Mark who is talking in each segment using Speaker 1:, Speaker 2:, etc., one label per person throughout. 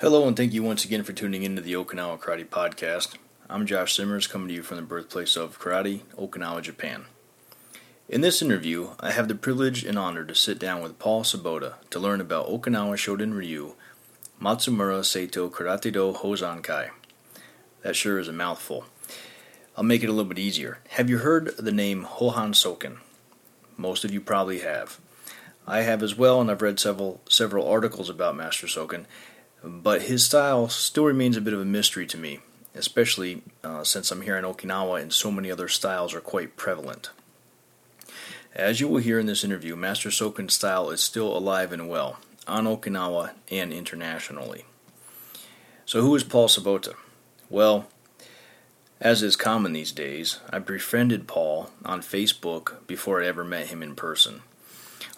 Speaker 1: Hello, and thank you once again for tuning into the Okinawa Karate Podcast. I'm Josh Simmers, coming to you from the birthplace of karate, Okinawa, Japan. In this interview, I have the privilege and honor to sit down with Paul Sabota to learn about Okinawa Shorin Ryu, Matsumura Seito Karate Do Hozonkai. That sure is a mouthful. I'll make it a little bit easier. Have you heard the name Hohan Soken? Most of you probably have. I have as well, and I've read several several articles about Master Soken, but his style still remains a bit of a mystery to me, especially uh, since I'm here in Okinawa and so many other styles are quite prevalent. As you will hear in this interview, Master Soken's style is still alive and well, on Okinawa and internationally. So, who is Paul Sabota? Well, as is common these days, I befriended Paul on Facebook before I ever met him in person.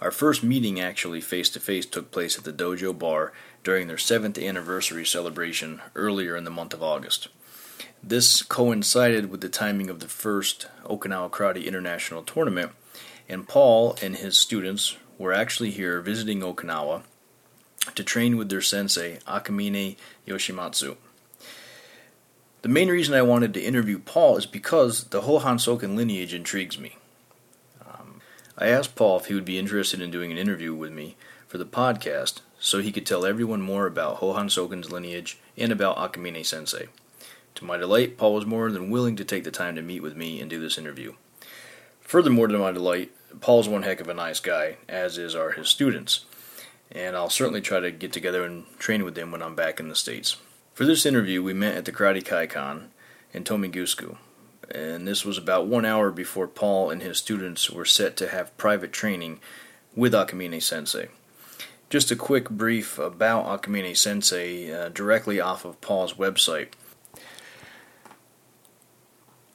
Speaker 1: Our first meeting, actually face to face, took place at the Dojo Bar during their seventh anniversary celebration earlier in the month of August. This coincided with the timing of the first Okinawa Karate International Tournament, and Paul and his students were actually here visiting Okinawa to train with their sensei, Akamine Yoshimatsu. The main reason I wanted to interview Paul is because the Soken lineage intrigues me. Um, I asked Paul if he would be interested in doing an interview with me for the podcast so he could tell everyone more about Hohan Soken's lineage and about Akamine Sensei. To my delight, Paul was more than willing to take the time to meet with me and do this interview. Furthermore, to my delight, Paul's one heck of a nice guy, as is are his students, and I'll certainly try to get together and train with them when I'm back in the States. For this interview, we met at the Karate Kaikan in Tomigusuku, and this was about one hour before Paul and his students were set to have private training with Akamine Sensei. Just a quick brief about Akamine Sensei uh, directly off of Paul's website.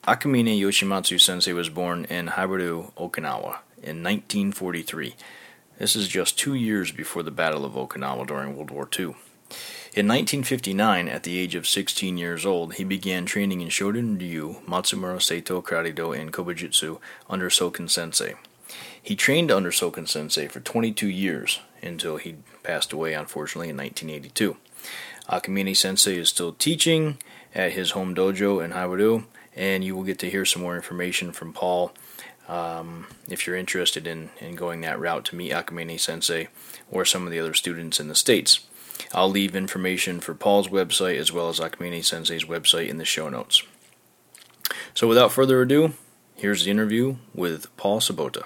Speaker 1: Akamine Yoshimatsu Sensei was born in Haebaru, Okinawa in 1943. This is just two years before the Battle of Okinawa during World War II. In 1959, at the age of 16 years old, he began training in Shorin Ryu, Matsumura Seito Karate Do, and Kobujutsu under Soken Sensei. He trained under Soken Sensei for 22 years until he passed away, unfortunately, in 1982. Akamine Sensei is still teaching at his home dojo in Hawaii, and you will get to hear some more information from Paul um, if you're interested in, in going that route to meet Akamine Sensei or some of the other students in the States. I'll leave information for Paul's website as well as Akamine Sensei's website in the show notes. So without further ado, here's the interview with Paul Sabota.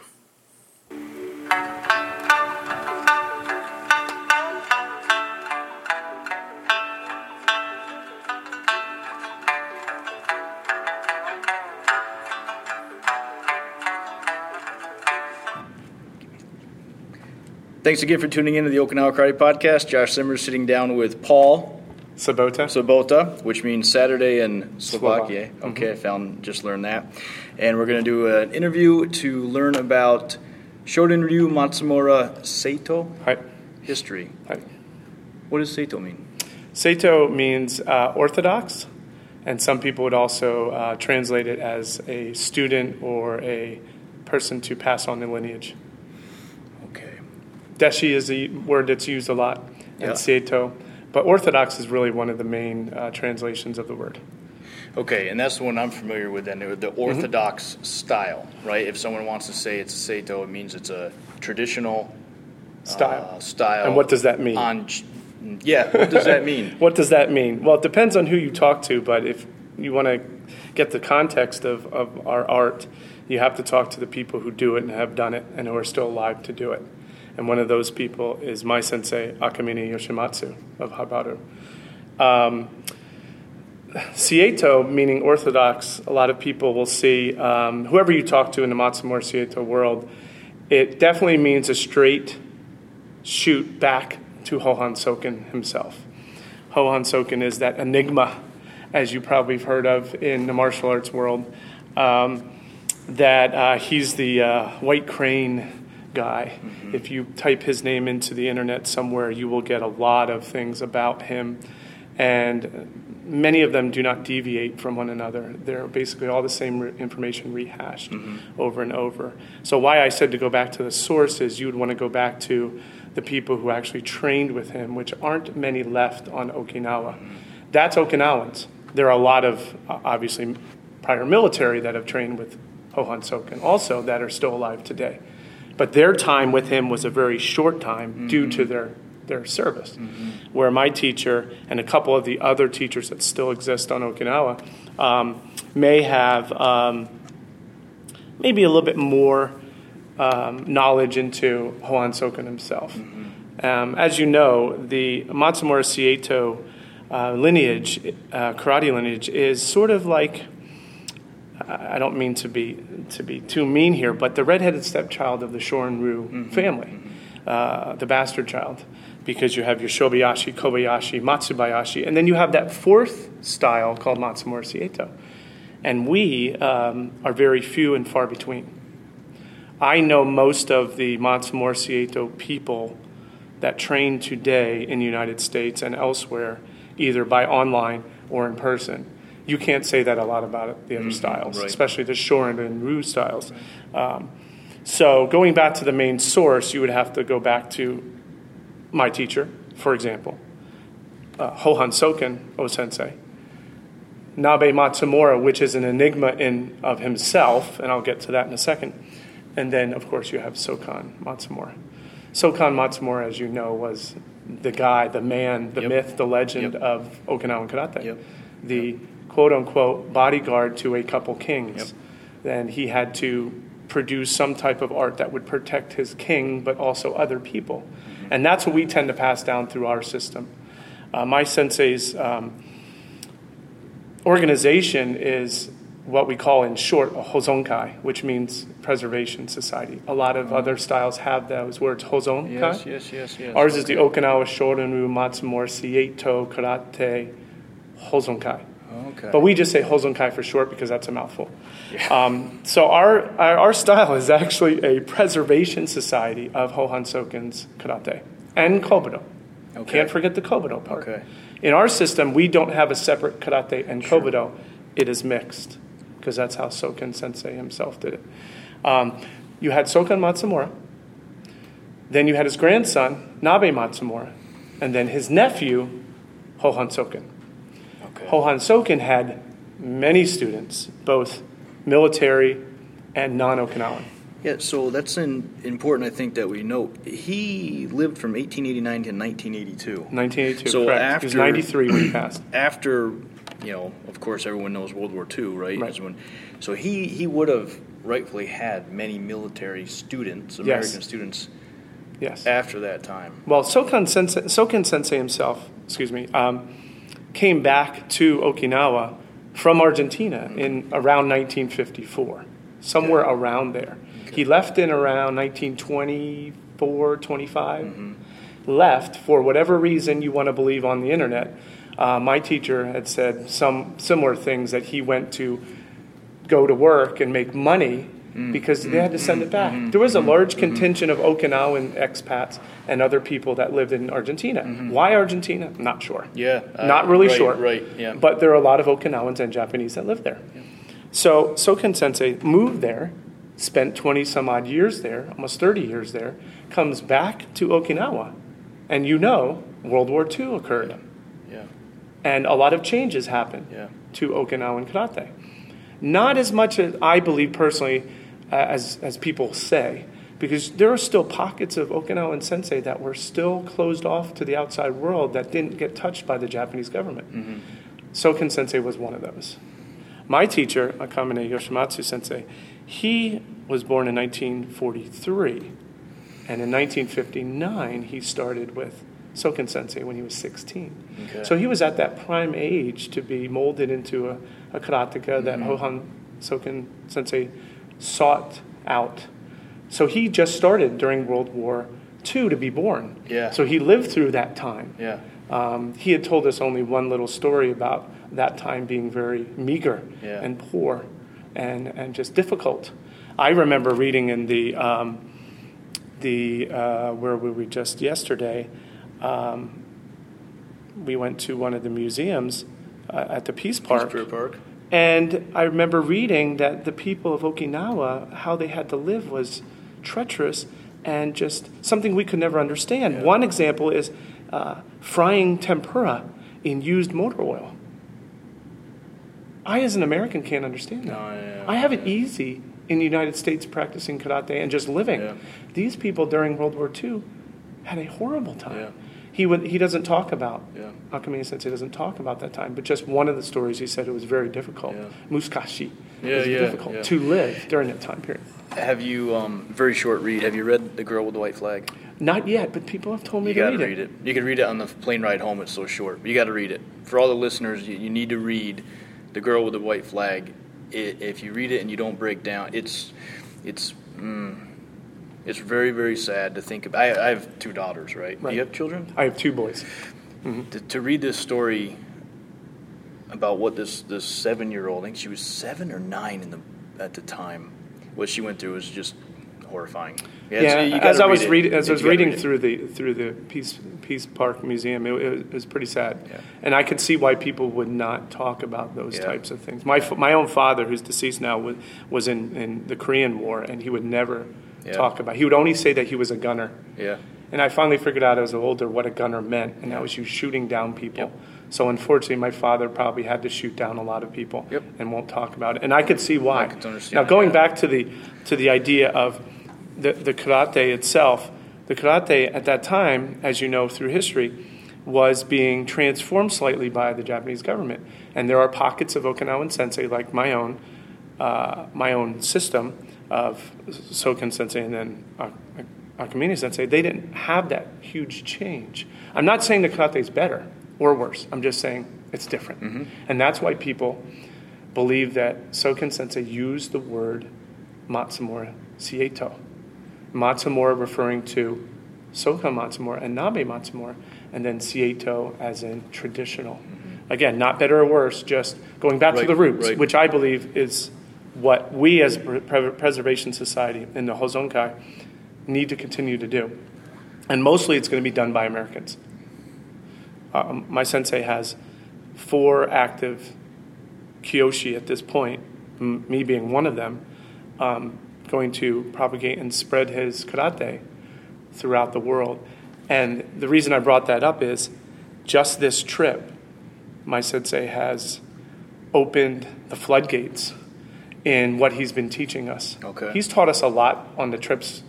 Speaker 1: Thanks again for tuning in to the Okinawa Karate Podcast. Josh Simmers sitting down with Paul
Speaker 2: Sabota.
Speaker 1: Sabota, which means Saturday in Slovakia.
Speaker 2: Mm-hmm.
Speaker 1: Okay, I mm-hmm. found just learned that. And we're going to do an interview to learn about Shorin Ryu Matsumura Seito
Speaker 2: Hi.
Speaker 1: history.
Speaker 2: Hi.
Speaker 1: What does Seito mean?
Speaker 2: Seito means uh, orthodox, and some people would also uh, translate it as a student or a person to pass on the lineage. Deshi is a word that's used a lot,
Speaker 1: Yeah.
Speaker 2: and Seito. But orthodox is really one of the main uh, translations of the word.
Speaker 1: Okay, and that's the one I'm familiar with. Then the Orthodox style, right? If someone wants to say it's a Seito, it means it's a traditional
Speaker 2: Style.
Speaker 1: uh, style.
Speaker 2: And what does that mean?
Speaker 1: On, yeah, what does that mean?
Speaker 2: What does that mean? Well, it depends on who you talk to, but if you want to get the context of, of our art, you have to talk to the people who do it and have done it and who are still alive to do it. And one of those people is my sensei, Akamine Yoshimatsu of Haebaru. Um, Seito, meaning Orthodox, a lot of people will see, um, whoever you talk to in the Matsumura Seito world, it definitely means a straight shoot back to Hohan Soken himself. Hohan Soken is that enigma, as you probably have heard of in the martial arts world, um, that uh, he's the uh, white crane guy. Mm-hmm. If you type his name into the internet somewhere, you will get a lot of things about him. And many of them do not deviate from one another. They're basically all the same re- information rehashed mm-hmm. over and over. So, why I said to go back to the source is you would want to go back to the people who actually trained with him, which aren't many left on Okinawa. Mm-hmm. That's Okinawans. There are a lot of, obviously, prior military that have trained with Hohan Soken also that are still alive today. But their time with him was a very short time mm-hmm. due to their, their service. Mm-hmm. Where my teacher and a couple of the other teachers that still exist on Okinawa um, may have um, maybe a little bit more um, knowledge into Hohan Soken himself. Mm-hmm. Um, as you know, the Matsumura Seito uh, lineage, uh, karate lineage, is sort of like I don't mean to be to be too mean here, but the redheaded stepchild of the Shorin-ryu mm-hmm. family, mm-hmm. uh, the bastard child, because you have your Shobayashi, Kobayashi, Matsubayashi, and then you have that fourth style called Matsumura Seito. And we um, are very few and far between. I know most of the Matsumura Seito people that train today in the United States and elsewhere, either by online or in person you can't say that a lot about it, the other mm-hmm, styles, right. especially the Shorin and Ryu styles. Um, so going back to the main source, you would have to go back to my teacher, for example, uh, Hohan Soken O Sensei, Nabe Matsumura, which is an enigma in of himself, and I'll get to that in a second. And then, of course, you have Sokon Matsumura. Sokon Matsumura, as you know, was the guy, the man, the yep. myth, the legend yep. of Okinawan karate. Yep. The quote unquote bodyguard to a couple kings. Yep. Then he had to produce some type of art that would protect his king, but also other people. Mm-hmm. And that's what we tend to pass down through our system. Uh, my sensei's um, organization is what we call in short a hozonkai, which means preservation society. A lot of mm-hmm. other styles have those words hozonkai.
Speaker 1: Yes, yes, yes, yes.
Speaker 2: Ours okay. is the Okinawa Shorin-ryu Matsumura Seito Karate Hozonkai. Okay. But we just say Hozonkai for short because that's a mouthful. Yeah. Um, so our, our, our style is actually a preservation society of Hohan Soken's karate and kobudo. Okay. Can't forget the kobudo part. Okay. In our system, we don't have a separate karate and sure. kobudo. It is mixed because that's how Soken Sensei himself did it. Um, you had Sokon Matsumura, then you had his grandson Nabe Matsumura, and then his nephew Hohan Soken. Hohan Soken had many students, both military and non Okinawan.
Speaker 1: Yeah, so that's an, important, I think, that we note. He lived from 1889 to 1982.
Speaker 2: 1982, so correct. After, he was 93 when he passed.
Speaker 1: After, you know, of course, everyone knows World War II, right? right. When, so he, he would have rightfully had many military students, American yes. students, yes. after that time.
Speaker 2: Well, Sokan Sensei, Soken Sensei himself, excuse me, um, came back to Okinawa from Argentina in around 1954, somewhere around there. Okay. He left in around 1924, 25. Mm-hmm. Left for whatever reason you want to believe on the internet. Uh, my teacher had said some similar things that he went to go to work and make money Mm. because they had to send it back. Mm-hmm. There was a mm-hmm. large contingent of Okinawan expats and other people that lived in Argentina. Mm-hmm. Why Argentina? Not sure.
Speaker 1: Yeah.
Speaker 2: Uh, Not really
Speaker 1: right,
Speaker 2: sure.
Speaker 1: Right, yeah.
Speaker 2: But there are a lot of Okinawans and Japanese that live there. Yeah. So Soken Sensei moved there, spent 20 some odd years there, almost 30 years there, comes back to Okinawa. And you know, World War II occurred.
Speaker 1: Yeah. yeah.
Speaker 2: And a lot of changes happened
Speaker 1: yeah.
Speaker 2: to Okinawan karate. Not as much as I believe personally uh, as, as people say, because there are still pockets of Okinawan sensei that were still closed off to the outside world that didn't get touched by the Japanese government. Mm-hmm. Soken sensei was one of those. My teacher, Akamine Yoshimatsu sensei, he was born in 1943. And in 1959, he started with Soken sensei when he was 16. Okay. So he was at that prime age to be molded into a, a karateka mm-hmm. that Hohan Soken sensei sought out. So he just started during World War II to be born.
Speaker 1: Yeah.
Speaker 2: So he lived through that time.
Speaker 1: Yeah.
Speaker 2: Um, he had told us only one little story about that time being very meager yeah. and poor and, and just difficult. I remember reading in the, um, the uh, where were we just yesterday? Um, we went to one of the museums uh, at the Peace Park.
Speaker 1: Peace Park.
Speaker 2: And I remember reading that the people of Okinawa, how they had to live was treacherous. and just something we could never understand. One example is uh, frying tempura in used motor oil. I, as an American, can't understand that.
Speaker 1: No, yeah,
Speaker 2: I have it easy in the United States practicing karate and just living.
Speaker 1: Yeah.
Speaker 2: These people during World War II had a horrible time.
Speaker 1: Yeah.
Speaker 2: He would, he doesn't talk about
Speaker 1: Yeah.
Speaker 2: Akamine Sensei doesn't talk about that time, but just one of the stories he said it was very difficult.
Speaker 1: Yeah.
Speaker 2: Muzukashii.
Speaker 1: Yeah,
Speaker 2: was
Speaker 1: yeah,
Speaker 2: difficult
Speaker 1: yeah.
Speaker 2: to live during that time period.
Speaker 1: Have you, um, very short read, have you read The Girl with the White Flag?
Speaker 2: Not yet, but people have told me
Speaker 1: You
Speaker 2: to
Speaker 1: got
Speaker 2: read
Speaker 1: to
Speaker 2: it.
Speaker 1: read it. You can read it on the plane ride home. It's so short. But you got to read it. For all the listeners, you, you need to read "The Girl with the White Flag." I if you read it and you don't break down, it's it's mm, it's very very sad to think about. I, I have two daughters, right? Do
Speaker 2: Right.
Speaker 1: you have children?
Speaker 2: I have two boys. Mm-hmm.
Speaker 1: To, to read this story about what this this seven year old, I think she was seven or nine in the at the time, what she went through was just horrifying.
Speaker 2: Yeah,
Speaker 1: so you gotta
Speaker 2: as I was
Speaker 1: read
Speaker 2: as I was reading
Speaker 1: read
Speaker 2: through the through the Peace Peace Park Museum, it, it was pretty sad,
Speaker 1: Yeah.
Speaker 2: and I could see why people would not talk about those
Speaker 1: Yeah.
Speaker 2: types of things. My my own father, who's deceased now, was was in, in the Korean War, and he would never
Speaker 1: Yeah.
Speaker 2: talk about. He would only say that he was a gunner.
Speaker 1: Yeah.
Speaker 2: And I finally figured out as I was older what a gunner meant, and that was you shooting down people.
Speaker 1: Yep.
Speaker 2: So unfortunately, my father probably had to shoot down a lot of people,
Speaker 1: Yep.
Speaker 2: and won't talk about it. And I could see why.
Speaker 1: I could understand
Speaker 2: now going back to the to the idea of the, the karate itself, the karate at that time, as you know through history, was being transformed slightly by the Japanese government. And there are pockets of Okinawan sensei, like my own, uh, my own system of Soken sensei and then Ak- Akamine sensei. They didn't have that huge change. I'm not saying the karate is better or worse. I'm just saying it's different. Mm-hmm. And that's why people believe that Soken sensei used the word Matsumura Seito. Matsumura referring to Soka Matsumura and Nabe Matsumura, and then Seito as in traditional. Mm-hmm. Again, not better or worse, just going back to the roots,
Speaker 1: right.
Speaker 2: which I believe is what we as Pre- Preservation Society in the Hozonkai need to continue to do. And mostly it's going to be done by Americans. Um, my sensei has four active Kyoshi at this point, m- me being one of them, um, going to propagate and spread his karate throughout the world. And the reason I brought that up is just this trip, my sensei has opened the floodgates in what he's been teaching us.
Speaker 1: Okay.
Speaker 2: He's taught us a lot on the trips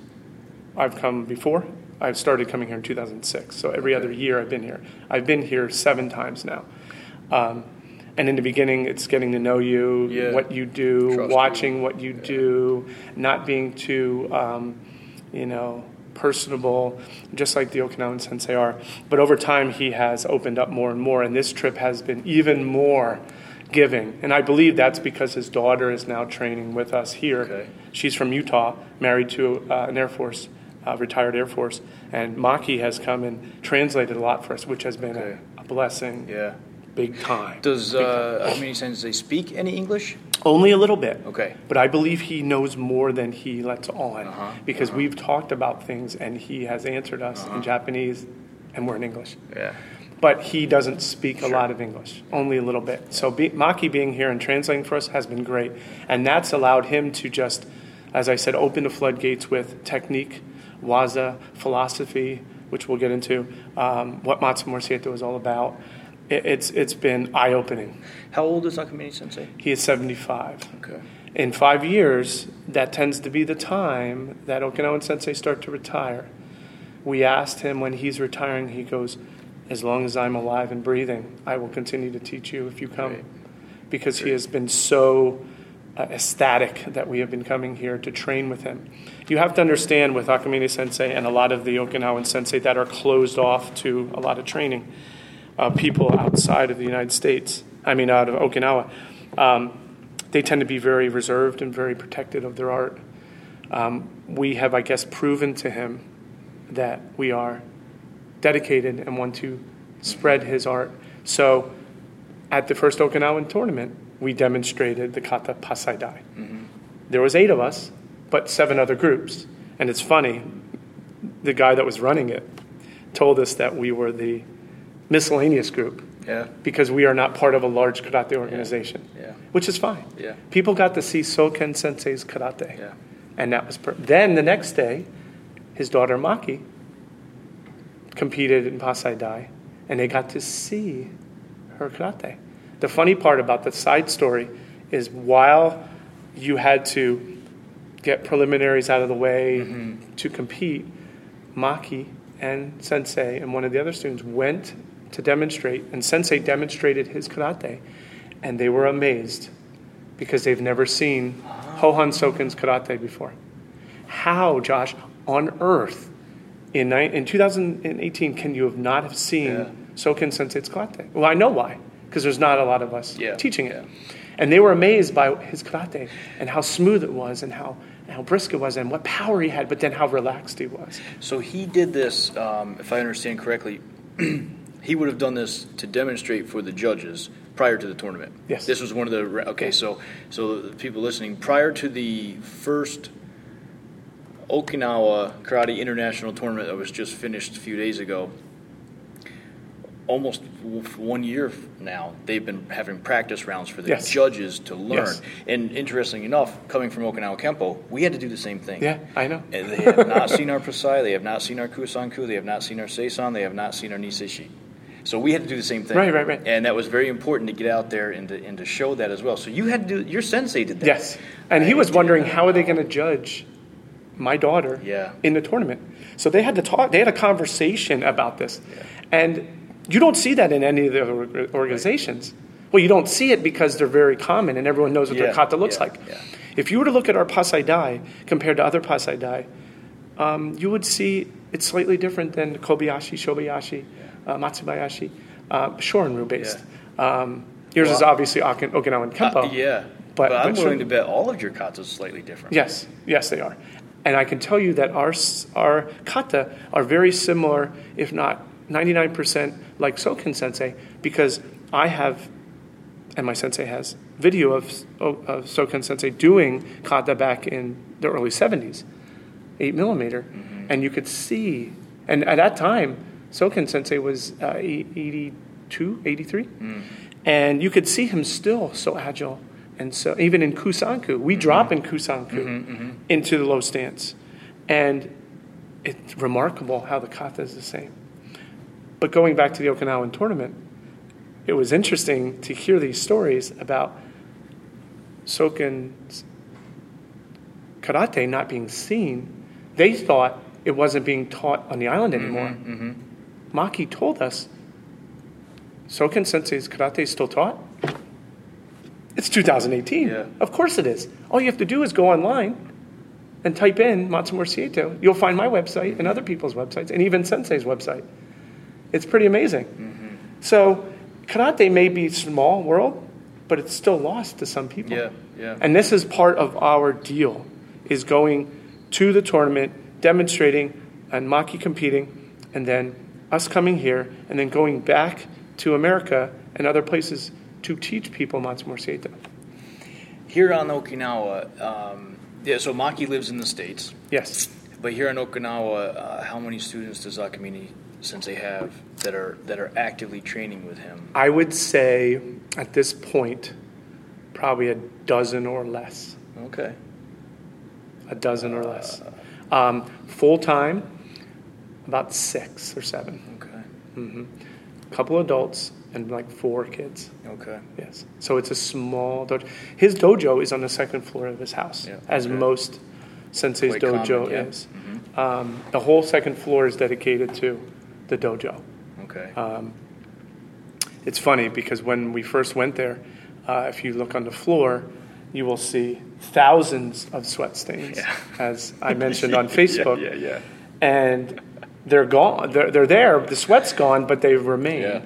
Speaker 2: I've come before. I've started coming here in 2006, so every other year I've been here. I've been here seven times now. Um, and in the beginning, it's getting to know you,
Speaker 1: Yeah.
Speaker 2: what you do,
Speaker 1: Trust you.
Speaker 2: watching what you do, not being too, um, you know, personable, just like the Okinawan sensei are. But over time, he has opened up more and more, and this trip has been even more giving. And I believe that's because his daughter is now training with us here.
Speaker 1: Okay.
Speaker 2: She's from Utah, married to uh, an Air Force, uh, retired Air Force, and Maki has come and translated a lot for us, which has been
Speaker 1: Okay.
Speaker 2: a, a blessing,
Speaker 1: Yeah.
Speaker 2: big time.
Speaker 1: Does uh, Akamine Sensei they speak any English?
Speaker 2: Only a little bit.
Speaker 1: Okay.
Speaker 2: But I believe he knows more than he lets on
Speaker 1: Uh-huh,
Speaker 2: because we've talked about things and he has answered us
Speaker 1: Uh-huh.
Speaker 2: in Japanese and we're in English.
Speaker 1: Yeah.
Speaker 2: But he doesn't speak a lot of English, only a little bit. So be, Maki being here and translating for us has been great. And that's allowed him to just, as I said, open the floodgates with technique, waza, philosophy, which we'll get into, um, what Matsumura Seito is all about. It, it's, it's been eye opening.
Speaker 1: How old is Akamine Sensei?
Speaker 2: He is 75
Speaker 1: Okay.
Speaker 2: in five years, that tends to be the time that Okinawan sensei start to retire. We asked him when he's retiring, he goes, As long as I'm alive and breathing, I will continue to teach you if you come.
Speaker 1: Great.
Speaker 2: Because he has been so uh, ecstatic that we have been coming here to train with him. You have to understand with Akamine sensei and a lot of the Okinawan sensei that are closed off to a lot of training, uh, people outside of the United States, I mean, out of Okinawa. Um, they tend to be very reserved and very protected of their art. Um, we have, I guess, proven to him that we are dedicated and want to spread his art. So, at the first Okinawan tournament, we demonstrated the kata pasaidai. Mm-hmm. There was eight of us, but seven other groups. And it's funny, the guy that was running it told us that we were the miscellaneous group
Speaker 1: Yeah.
Speaker 2: because we are not part of a large karate organization,
Speaker 1: Yeah.
Speaker 2: which is fine.
Speaker 1: Yeah.
Speaker 2: People got to see Soken Sensei's karate,
Speaker 1: Yeah.
Speaker 2: and that was per- then the next day. his daughter Maki competed in Pasai Dai, and they got to see her karate. The funny part about the side story is while you had to get preliminaries out of the way
Speaker 1: Mm-hmm.
Speaker 2: to compete, Maki and Sensei and one of the other students went to demonstrate, and Sensei demonstrated his karate, and they were amazed because they've never seen Hohan Soken's karate before. How, Josh, on earth in, ni- in 2018 can you have not have seen
Speaker 1: Yeah.
Speaker 2: Soken Sensei's karate? Well, I know why, because there's not a lot of us
Speaker 1: Yeah,
Speaker 2: teaching it.
Speaker 1: yeah.
Speaker 2: And they were amazed by his karate and how smooth it was and how, and how brisk it was and what power he had, but then how relaxed he was.
Speaker 1: So he did this, um, if I understand correctly, he would have done this to demonstrate for the judges prior to the tournament.
Speaker 2: Yes.
Speaker 1: This was one of the okay. So so the people listening prior to the first Okinawa Karate International Tournament that was just finished a few days ago. Almost one year now, they've been having practice rounds for the
Speaker 2: Yes.
Speaker 1: judges to learn.
Speaker 2: Yes.
Speaker 1: And interesting enough, coming from Okinawa Kempo, we had to do the same thing.
Speaker 2: Yeah, I know.
Speaker 1: And they have not seen our Pasai, they have not seen our Kusanku, they have not seen our Seisan, they have not seen our Niseshi. So we had to do the same thing.
Speaker 2: Right, right, right.
Speaker 1: And that was very important to get out there and to, and to show that as well. So you had to do, your sensei did that.
Speaker 2: Yes. And he was wondering how are they going to judge my daughter
Speaker 1: Yeah.
Speaker 2: in the tournament. So they had to talk, they had a conversation about this. And you don't see that in any of the other organizations. Well, you don't see it because they're very common and everyone knows what their kata looks
Speaker 1: yeah,
Speaker 2: like.
Speaker 1: yeah.
Speaker 2: If you were to look at our Pasai Dai compared to other Pasai Dai, um, you would see it's slightly different than Kobayashi, Shobayashi, uh, Matsubayashi, uh, Shorin-ryu based. Um, yours is obviously Okin- Okinawan Kempo.
Speaker 1: Uh, yeah.
Speaker 2: But-
Speaker 1: But, I'm
Speaker 2: but
Speaker 1: willing
Speaker 2: sure-
Speaker 1: to bet all of your katas is slightly different.
Speaker 2: Yes, yes, they are. And I can tell you that our, our kata are very similar, if not 99% like Soken sensei, because I have, and my sensei has, video of, of Soken sensei doing kata back in the early 70s, 8 millimeter. And you could see, and at that time, Soken sensei was uh, 82, 83. And you could see him still so agile. And so, even in Kusanku, we mm-hmm. drop in Kusanku mm-hmm, mm-hmm. into the low stance. And it's remarkable how the kata is the same. But going back to the Okinawan tournament, it was interesting to hear these stories about Soken's karate not being seen. They thought it wasn't being taught on the island anymore. Maki told us Soken Sensei's karate is still taught. It's 2018.
Speaker 1: Yeah.
Speaker 2: Of course it is. All you have to do is go online and type in Matsumura Seito. You'll find my website and other people's websites, and even Sensei's website. It's pretty amazing. Mm-hmm. So, karate may be a small world, but it's still lost to some people.
Speaker 1: Yeah, yeah.
Speaker 2: And this is part of our deal: is going to the tournament, demonstrating, and Maki competing, and then us coming here, and then going back to America and other places to teach people Matsumura Seito.
Speaker 1: Here on Okinawa, um, yeah, so Maki lives in the States.
Speaker 2: Yes.
Speaker 1: But here in Okinawa, uh, how many students does Akamine Sensei have that are that are actively training with him?
Speaker 2: I would say at this point, probably a dozen or less.
Speaker 1: Okay.
Speaker 2: A dozen or less. Um, Full time, about six or seven.
Speaker 1: Okay. Mm-hmm.
Speaker 2: A couple adults and like four kids.
Speaker 1: Okay.
Speaker 2: Yes. So it's a small dojo. His dojo is on the second floor of his house,
Speaker 1: Yeah,
Speaker 2: as
Speaker 1: okay.
Speaker 2: most sensei's
Speaker 1: Quite
Speaker 2: dojo
Speaker 1: common, yeah.
Speaker 2: is. Um, the whole second floor is dedicated to the dojo.
Speaker 1: Okay.
Speaker 2: It's funny because when we first went there, uh, if you look on the floor, you will see thousands of sweat stains,
Speaker 1: Yeah.
Speaker 2: as I mentioned on Facebook.
Speaker 1: Yeah, yeah,
Speaker 2: And they're gone. They're, they're there. The sweat's gone, but they remain.
Speaker 1: Yeah.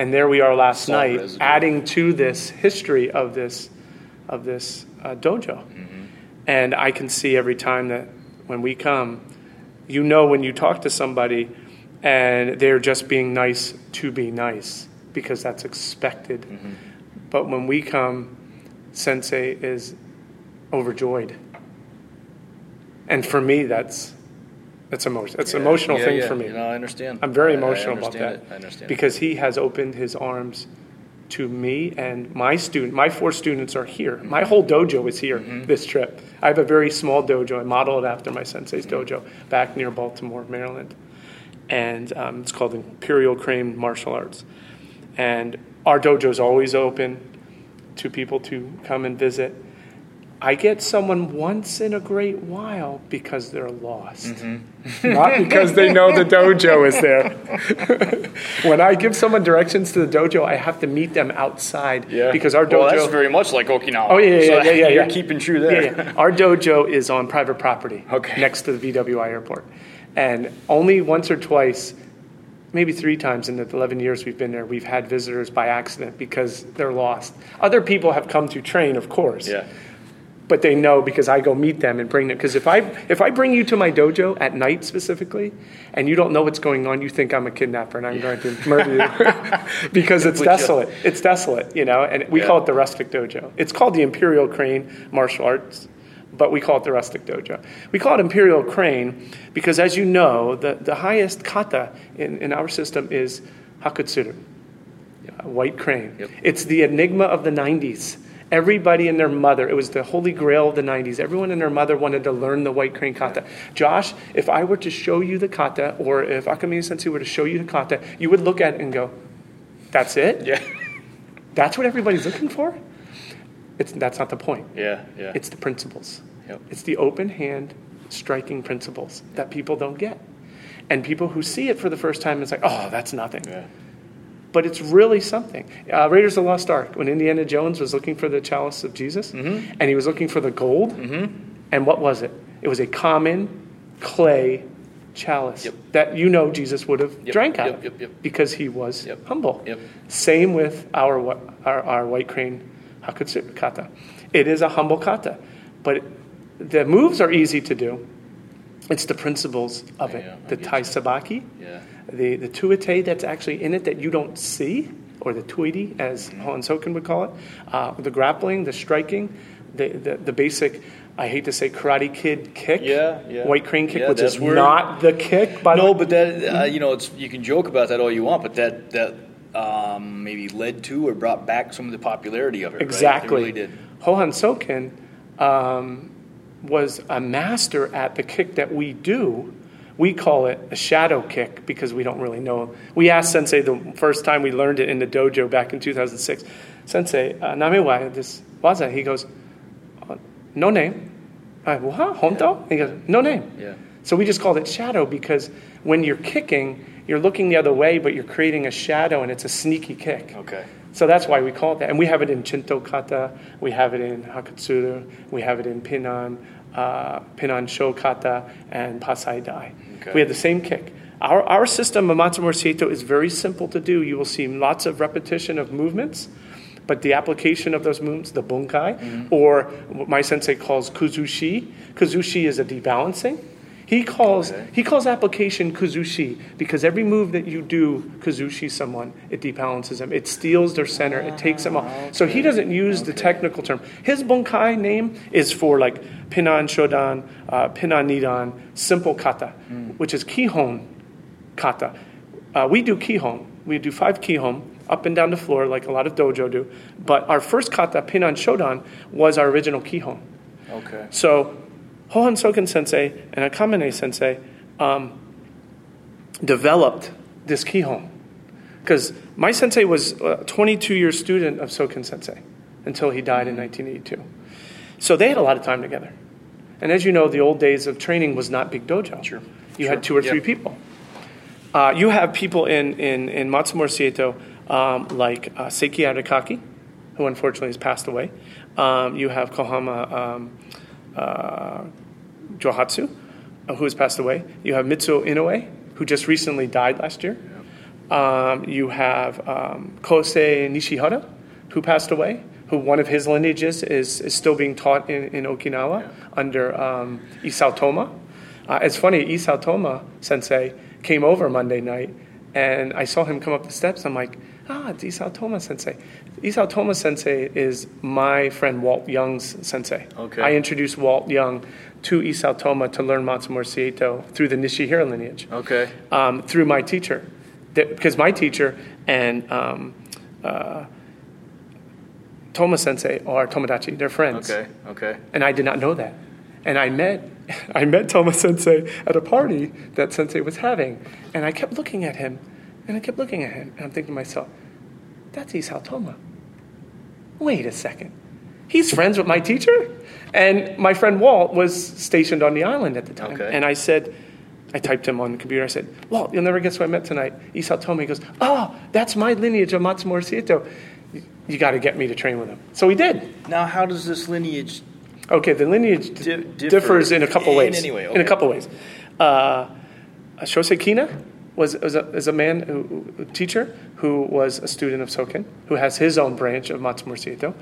Speaker 2: And there we are last
Speaker 1: Salt
Speaker 2: night,
Speaker 1: residue.
Speaker 2: adding to this history of this of this uh, dojo.
Speaker 1: Mm-hmm.
Speaker 2: And I can see every time that when we come, you know when you talk to somebody and they're just being nice to be nice because that's expected.
Speaker 1: Mm-hmm.
Speaker 2: But when we come, Sensei is overjoyed. And for me, that's that's emotion. It's an emotional
Speaker 1: yeah,
Speaker 2: thing
Speaker 1: yeah.
Speaker 2: for me.
Speaker 1: You know, I understand.
Speaker 2: I'm very
Speaker 1: I- I
Speaker 2: emotional about that
Speaker 1: it. I understand.
Speaker 2: because he has opened his arms to me and my student. My four students are here. Mm-hmm. My whole dojo is here mm-hmm. this trip. I have a very small dojo. I model it after my sensei's mm-hmm. dojo back near Baltimore, Maryland. And um, it's called Imperial Crane Martial Arts. And our dojo is always open to people to come and visit. I get someone once in a great while because they're lost, mm-hmm. not because they know the dojo is there. when I give someone directions to the dojo, I have to meet them outside yeah. because our dojo.
Speaker 1: Well, that's very much like Okinawa.
Speaker 2: Oh, yeah, yeah,
Speaker 1: So
Speaker 2: yeah, yeah,
Speaker 1: You're
Speaker 2: yeah.
Speaker 1: keeping true there.
Speaker 2: Yeah, yeah. Our dojo is on private property
Speaker 1: Okay.
Speaker 2: next to the BWI airport. And only once or twice, maybe three times in the 11 years we've been there, we've had visitors by accident because they're lost. Other people have come to train, of course,
Speaker 1: Yeah.
Speaker 2: But they know because I go meet them and bring them. Because if I, if I bring you to my dojo at night specifically, and you don't know what's going on, you think I'm a kidnapper and I'm going to murder you because it's desolate. It's desolate, you know, and we
Speaker 1: Yeah.
Speaker 2: call it the rustic dojo. It's called the Imperial Crane Martial Arts, but we call it the rustic dojo. We call it Imperial Crane because, as you know, the, the highest kata in, in our system is Hakutsuru, a white crane.
Speaker 1: Yep.
Speaker 2: It's the enigma of the 90s. Everybody and their mother, it was the holy grail of the 90s. Everyone and their mother wanted to learn the white crane kata. Josh, if I were to show you the kata, or if Akamine Sensei were to show you the kata, you would look at it and go, that's it?
Speaker 1: Yeah.
Speaker 2: That's what everybody's looking for? It's, that's not the point.
Speaker 1: Yeah. Yeah.
Speaker 2: It's the principles.
Speaker 1: Yep.
Speaker 2: It's the open hand striking principles that people don't get. And people who see it for the first time, it's like, oh, that's nothing.
Speaker 1: yeah.
Speaker 2: But it's really something. Uh, Raiders of the Lost Ark, when Indiana Jones was looking for the chalice of Jesus,
Speaker 1: Mm-hmm.
Speaker 2: and he was looking for the gold, and what was it? It was a common clay chalice
Speaker 1: Yep.
Speaker 2: that you know Jesus would have
Speaker 1: Yep,
Speaker 2: drank out
Speaker 1: yep,
Speaker 2: of because he was humble.
Speaker 1: yep.
Speaker 2: Same with our, our, our white crane Hakutsu kata. It is a humble kata, but the moves are easy to do. It's the principles of it.
Speaker 1: Yeah,
Speaker 2: the Tai Sabaki,
Speaker 1: Yeah.
Speaker 2: The, the tuite that's actually in it that you don't see, or the tuiti, as. Hon Soken would call it, uh, the grappling, the striking, the, the, the basic, I hate to say, Karate Kid kick,
Speaker 1: Yeah, yeah.
Speaker 2: white crane kick,
Speaker 1: Yeah,
Speaker 2: which is not the kick, by the
Speaker 1: No,
Speaker 2: way.
Speaker 1: but that uh, you know, it's you can joke about that all you want, but that that um, maybe led to or brought back some of the popularity of it. right? It
Speaker 2: Exactly.
Speaker 1: really did.
Speaker 2: Hohan Soken um, was a master at the kick that we do. We call it a shadow kick because we don't really know. We asked Sensei the first time we learned it in the dojo back in 2006. Sensei, uh, name wa this waza? He goes, "Uh, no name. I, what? Honto? He goes, no name.
Speaker 1: Yeah.
Speaker 2: So we just called it shadow because when you're kicking, you're looking the other way, but you're creating a shadow and it's a sneaky kick.
Speaker 1: Okay.
Speaker 2: So that's why we call it that. And we have it in Chinto kata, we have it in Hakutsuru, we have it in Pinan, uh, Pinan Sho kata, and Pasai Dai.
Speaker 1: Okay.
Speaker 2: We have the same kick. Our, our system of Matsumura Seito is very simple to do. You will see lots of repetition of movements, but the application of those movements, the bunkai, or what my sensei calls kuzushi. Kuzushi is a debalancing. He calls
Speaker 1: Okay.
Speaker 2: he calls application kuzushi because every move that you do kuzushi someone, it debalances them. It steals their center. It takes them off. So he doesn't use the technical term. His bunkai name is for like pinan shodan, uh, pinan nidan, simple kata, which is kihon kata. Uh, we do kihon. We do five kihon up and down the floor like a lot of dojo do. But our first kata, pinan shodan, was our original kihon.
Speaker 1: Okay.
Speaker 2: So, Hohan Soken sensei and Akamine sensei um, developed this kihon. Because my sensei was a 22 year student of Soken sensei until he died in 1982. So they had a lot of time together. And as you know, the old days of training was not big dojo.
Speaker 1: Sure.
Speaker 2: You
Speaker 1: Sure.
Speaker 2: had two or three people. Uh, you have people in, in, in Matsumura Seito um, like uh, Seiki Arakaki, who unfortunately has passed away. Um, you have Kohama um, uh, Johatsu, uh, who has passed away. You have Mitsuo Inoue, who just recently died last year. Um, you have um, Kosei Nishihira, who passed away, who one of his lineages is, is still being taught in, in Okinawa under um, Isao Toma. Uh, it's funny, Isao Toma sensei came over Monday night, and I saw him come up the steps. I'm like, ah, it's Isao Toma sensei. Isao Toma sensei is my friend Walt Young's sensei.
Speaker 1: Okay.
Speaker 2: I introduced Walt Young to Isao Toma to learn Matsumura Seito through the Nishihira lineage
Speaker 1: Okay.
Speaker 2: um, through my teacher. Because my teacher and um, uh, Toma Sensei are Tomodachi. They're friends.
Speaker 1: Okay. Okay.
Speaker 2: And I did not know that. And I met I met Toma Sensei at a party that Sensei was having. And I kept looking at him and I kept looking at him. And I'm thinking to myself, that's Isao Toma. Wait a second. He's friends with my teacher? And my friend Walt was stationed on the island at the time.
Speaker 1: Okay.
Speaker 2: And I said, I typed him on the computer. I said, Walt, you'll never guess who I met tonight. Isao Toma. He goes, Oh, that's my lineage of Matsumura Seito. You got to get me to train with him. So he did.
Speaker 1: Now, how does this lineage?
Speaker 2: Okay, the lineage d-
Speaker 1: differ
Speaker 2: differs in a couple
Speaker 1: in
Speaker 2: ways.
Speaker 1: any way,
Speaker 2: In a couple ways. Uh, Shosei Kina was, was, a, is a man, who, a teacher, who was a student of Soken, who has his own branch of Matsumura Seito.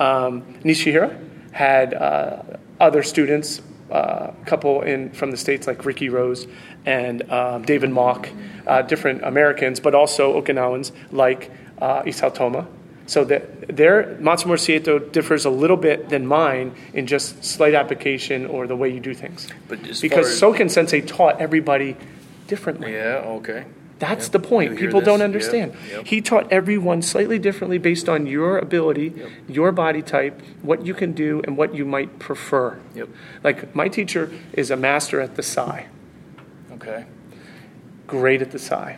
Speaker 2: Um, Nishihira had uh, other students, uh, a couple in from the states like Ricky Rose and um, David Mock, uh, different Americans, but also Okinawans like uh, Isao Toma. So that their Matsumura Seito differs a little bit than mine in just slight application or the way you do things.
Speaker 1: But
Speaker 2: because Soken Sensei taught everybody differently.
Speaker 1: Yeah. Okay.
Speaker 2: That's
Speaker 1: Yep.
Speaker 2: the point.
Speaker 1: You
Speaker 2: People don't understand.
Speaker 1: yep.
Speaker 2: He taught everyone slightly differently based on your ability, your body type, what you can do, and what you might prefer.
Speaker 1: Yep.
Speaker 2: Like my teacher is a master at the sai,
Speaker 1: Okay.
Speaker 2: great at the sai.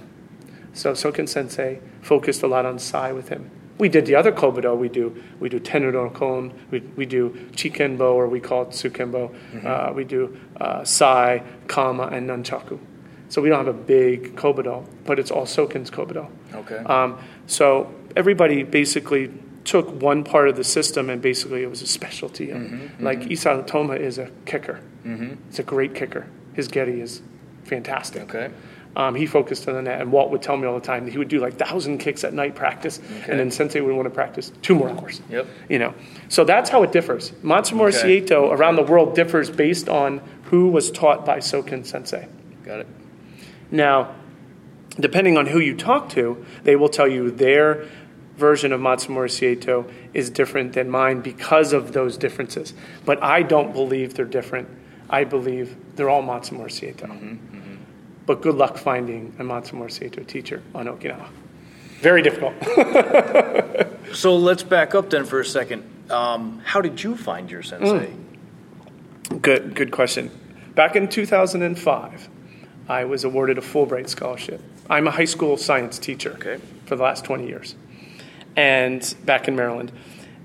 Speaker 2: So Soken Sensei focused a lot on sai with him. We did the other kobudo. We do we do tenuro kon. We, we do chikenbo or we call it tsukenbo.
Speaker 1: Mm-hmm.
Speaker 2: Uh, we do uh, sai, kama, and nunchaku. So we don't have a big kobudo, but it's all Soken's kobudo.
Speaker 1: Okay.
Speaker 2: Um, so everybody basically took one part of the system and basically it was a specialty.
Speaker 1: Mm-hmm,
Speaker 2: Like Isao Toma is a kicker. It's a great kicker. His Getty is fantastic.
Speaker 1: Okay.
Speaker 2: Um, he focused on that, and Walt would tell me all the time that he would do like thousand kicks at night practice,
Speaker 1: Okay.
Speaker 2: and then Sensei would want to practice two more hours.
Speaker 1: Yep.
Speaker 2: You know, so that's how it differs. Matsumura
Speaker 1: Okay.
Speaker 2: Seito around the world differs based on who was taught by Soken Sensei.
Speaker 1: Got it.
Speaker 2: Now, depending on who you talk to, they will tell you their version of Matsumura Seito is different than mine because of those differences. But I don't believe they're different. I believe they're all Matsumura Seito. Mm-hmm, mm-hmm. But good luck finding a Matsumura Seito teacher on Okinawa. Very difficult.
Speaker 1: So let's back up then for a second. Um, how did you find your sensei? Mm.
Speaker 2: Good, good question. Back in 2005, I was awarded a Fulbright scholarship. I'm a high school science teacher
Speaker 1: Okay.
Speaker 2: for the last 20 years, and back in Maryland.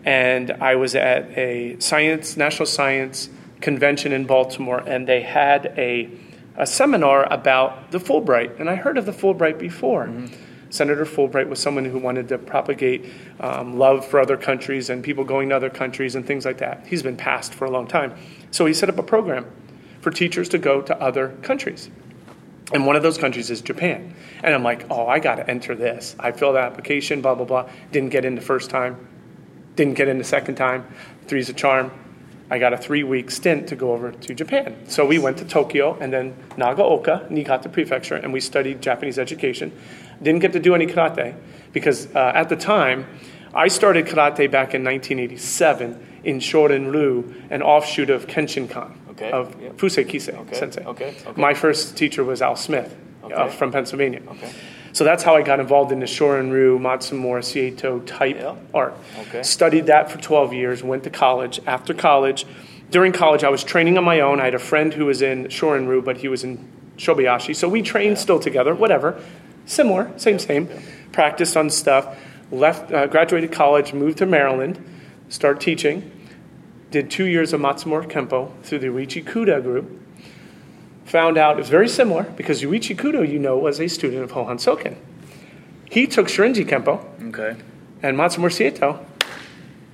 Speaker 2: And I was at a science national science convention in Baltimore, and they had a a seminar about the Fulbright, and I heard of the Fulbright before. Senator Fulbright was someone who wanted to propagate um, love for other countries and people going to other countries and things like that. He's been passed for a long time. So he set up a program for teachers to go to other countries. And one of those countries is Japan. And I'm like, oh, I got to enter this. I filled out application, blah, blah, blah. Didn't get in the first time. Didn't get in the second time. Three's a charm. I got a three week stint to go over to Japan. So we went to Tokyo and then Nagaoka, Niigata Prefecture, and we studied Japanese education. Didn't get to do any karate because uh, at the time, I started karate back in 1987 in Shorin-ryu, an offshoot of Kenshinkan,
Speaker 1: Okay,
Speaker 2: of
Speaker 1: yeah.
Speaker 2: Fusei Kisei
Speaker 1: Okay,
Speaker 2: Sensei.
Speaker 1: okay, okay.
Speaker 2: My first teacher was Al Smith uh, from Pennsylvania.
Speaker 1: Okay.
Speaker 2: So that's how I got involved in the Shorin-ryu, Matsumura, Seito type
Speaker 1: Yeah.
Speaker 2: art.
Speaker 1: Okay.
Speaker 2: Studied that for 12 years, went to college. After college, during college, I was training on my own. I had a friend who was in Shorin-ryu, but he was in Shobayashi. So we trained still together, whatever. Similar, same, same. Practiced on stuff. Left, uh, graduated college, moved to Maryland, started teaching. Did two years of Matsumura Kempo through the Yuichi Kudo group found out it was very similar because Yuichi Kudo, you know, was a student of Hohan Soken. He took Shorinji Kempo
Speaker 1: Okay.
Speaker 2: and Matsumura Seito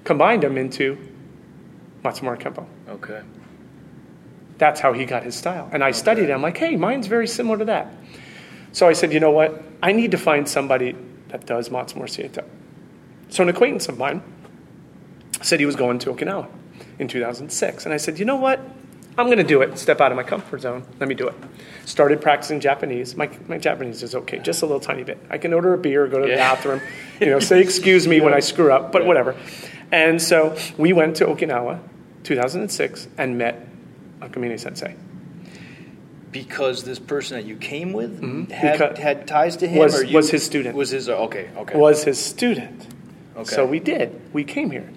Speaker 2: combined them into Matsumura Kempo.
Speaker 1: Okay.
Speaker 2: That's how he got his style. And I studied it. I'm like, hey, mine's very similar to that. So I said, you know what? I need to find somebody that does Matsumura Seito. So an acquaintance of mine said he was going to Okinawa in 2006. And I said, you know what? I'm going to do it. Step out of my comfort zone. Let me do it. Started practicing Japanese. My, my Japanese is okay, just a little tiny bit. I can order a beer, go to the bathroom, you know, say excuse me when I screw up, but whatever. And so we went to Okinawa, 2006, and met Akamine Sensei.
Speaker 1: Because this person that you came with had,
Speaker 2: Mm-hmm. Because-
Speaker 1: had ties to him,
Speaker 2: Was-
Speaker 1: or you,
Speaker 2: was his student.
Speaker 1: Was his okay? Okay.
Speaker 2: Was his student.
Speaker 1: Okay.
Speaker 2: So we did. We came here.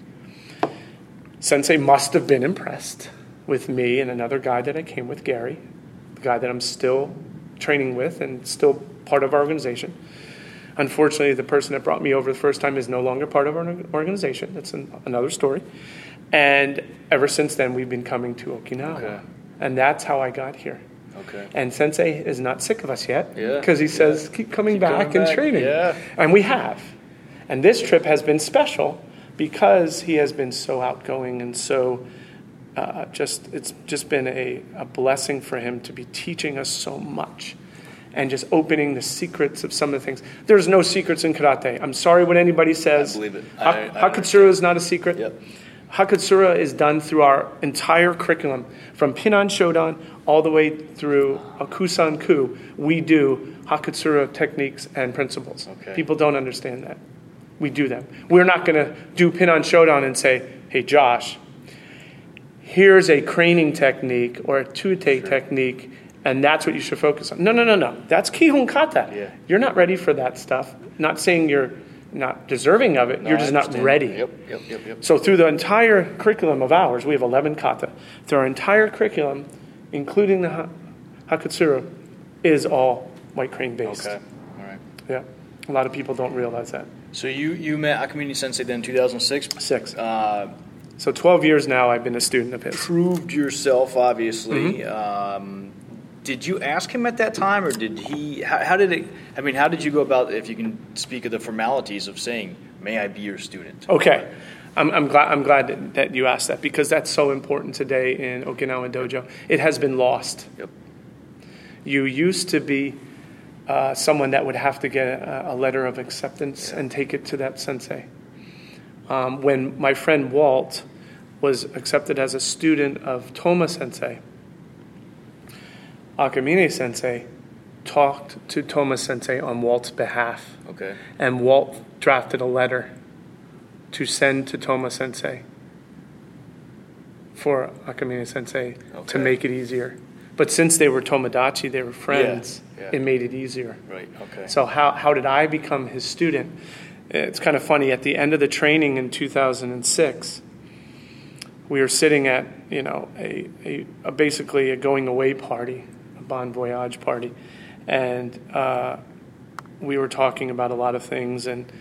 Speaker 2: Sensei must have been impressed with me and another guy that I came with, Gary, the guy that I'm still training with and still part of our organization. Unfortunately, the person that brought me over the first time is no longer part of our organization. That's an, another story. And ever since then, we've been coming to Okinawa.
Speaker 1: Okay.
Speaker 2: And that's how I got here.
Speaker 1: Okay.
Speaker 2: And Sensei is not sick of us yet
Speaker 1: Yeah,
Speaker 2: because he
Speaker 1: yeah.
Speaker 2: says, keep coming
Speaker 1: Keep
Speaker 2: back and
Speaker 1: back,
Speaker 2: training.
Speaker 1: yeah.
Speaker 2: And we have. And this trip has been special because he has been so outgoing and so uh, just, it's just been a, a blessing for him to be teaching us so much and just opening the secrets of some of the things. There's no secrets in karate. I'm sorry what anybody says.
Speaker 1: I believe it.
Speaker 2: Ha-
Speaker 1: I- I
Speaker 2: Hakutsuru is not a secret.
Speaker 1: Yep.
Speaker 2: Hakutsuru is done through our entire curriculum, from Pinan Shodan all the way through Akusan Ku. We do Hakutsuru techniques and principles.
Speaker 1: Okay.
Speaker 2: People don't understand that. We do them. We're not going to do Pinan Shodan and say, hey, Josh, here's a craning technique or a tuite technique, and that's what you should focus on. No, no, no, no. That's Kihon Kata.
Speaker 1: Yeah.
Speaker 2: You're not ready for that stuff. Not saying you're not deserving of it,
Speaker 1: No,
Speaker 2: you're just not ready.
Speaker 1: Yep, yep, yep, yep.
Speaker 2: So through the entire curriculum of ours, we have 11 kata. Through our entire curriculum, including the ha- Hakutsuru, is all white crane based.
Speaker 1: Okay. All right.
Speaker 2: Yeah. A lot of people don't realize that.
Speaker 1: So you you met Akamine Sensei then in 2006.
Speaker 2: Six.
Speaker 1: Uh,
Speaker 2: So 12 years now, I've been a student of his.
Speaker 1: proved yourself, obviously.
Speaker 2: Mm-hmm.
Speaker 1: Um, did you ask him at that time, or did he? How, how did it? I mean, how did you go about? If you can speak of the formalities of saying, "May I be your student?"
Speaker 2: Okay. I'm, I'm glad, I'm glad that, you asked that because that's so important today in Okinawa Dojo. It has been lost.
Speaker 1: Yep.
Speaker 2: You used to be uh, someone that would have to get a, a letter of acceptance and take it to that sensei. Um, when my friend Walt was accepted as a student of Toma sensei, Akamine sensei talked to Toma sensei on Walt's behalf,
Speaker 1: Okay.
Speaker 2: and Walt drafted a letter to send to Toma sensei for Akamine sensei to make it easier. But since they were Tomodachi, they were friends,
Speaker 1: yeah.
Speaker 2: it made it easier.
Speaker 1: Right. Okay.
Speaker 2: So how, how did I become his student? It's kind of funny. At the end of the training in 2006, we were sitting at you know a, a, a basically a going away party, bon voyage party, and uh, we were talking about a lot of things, and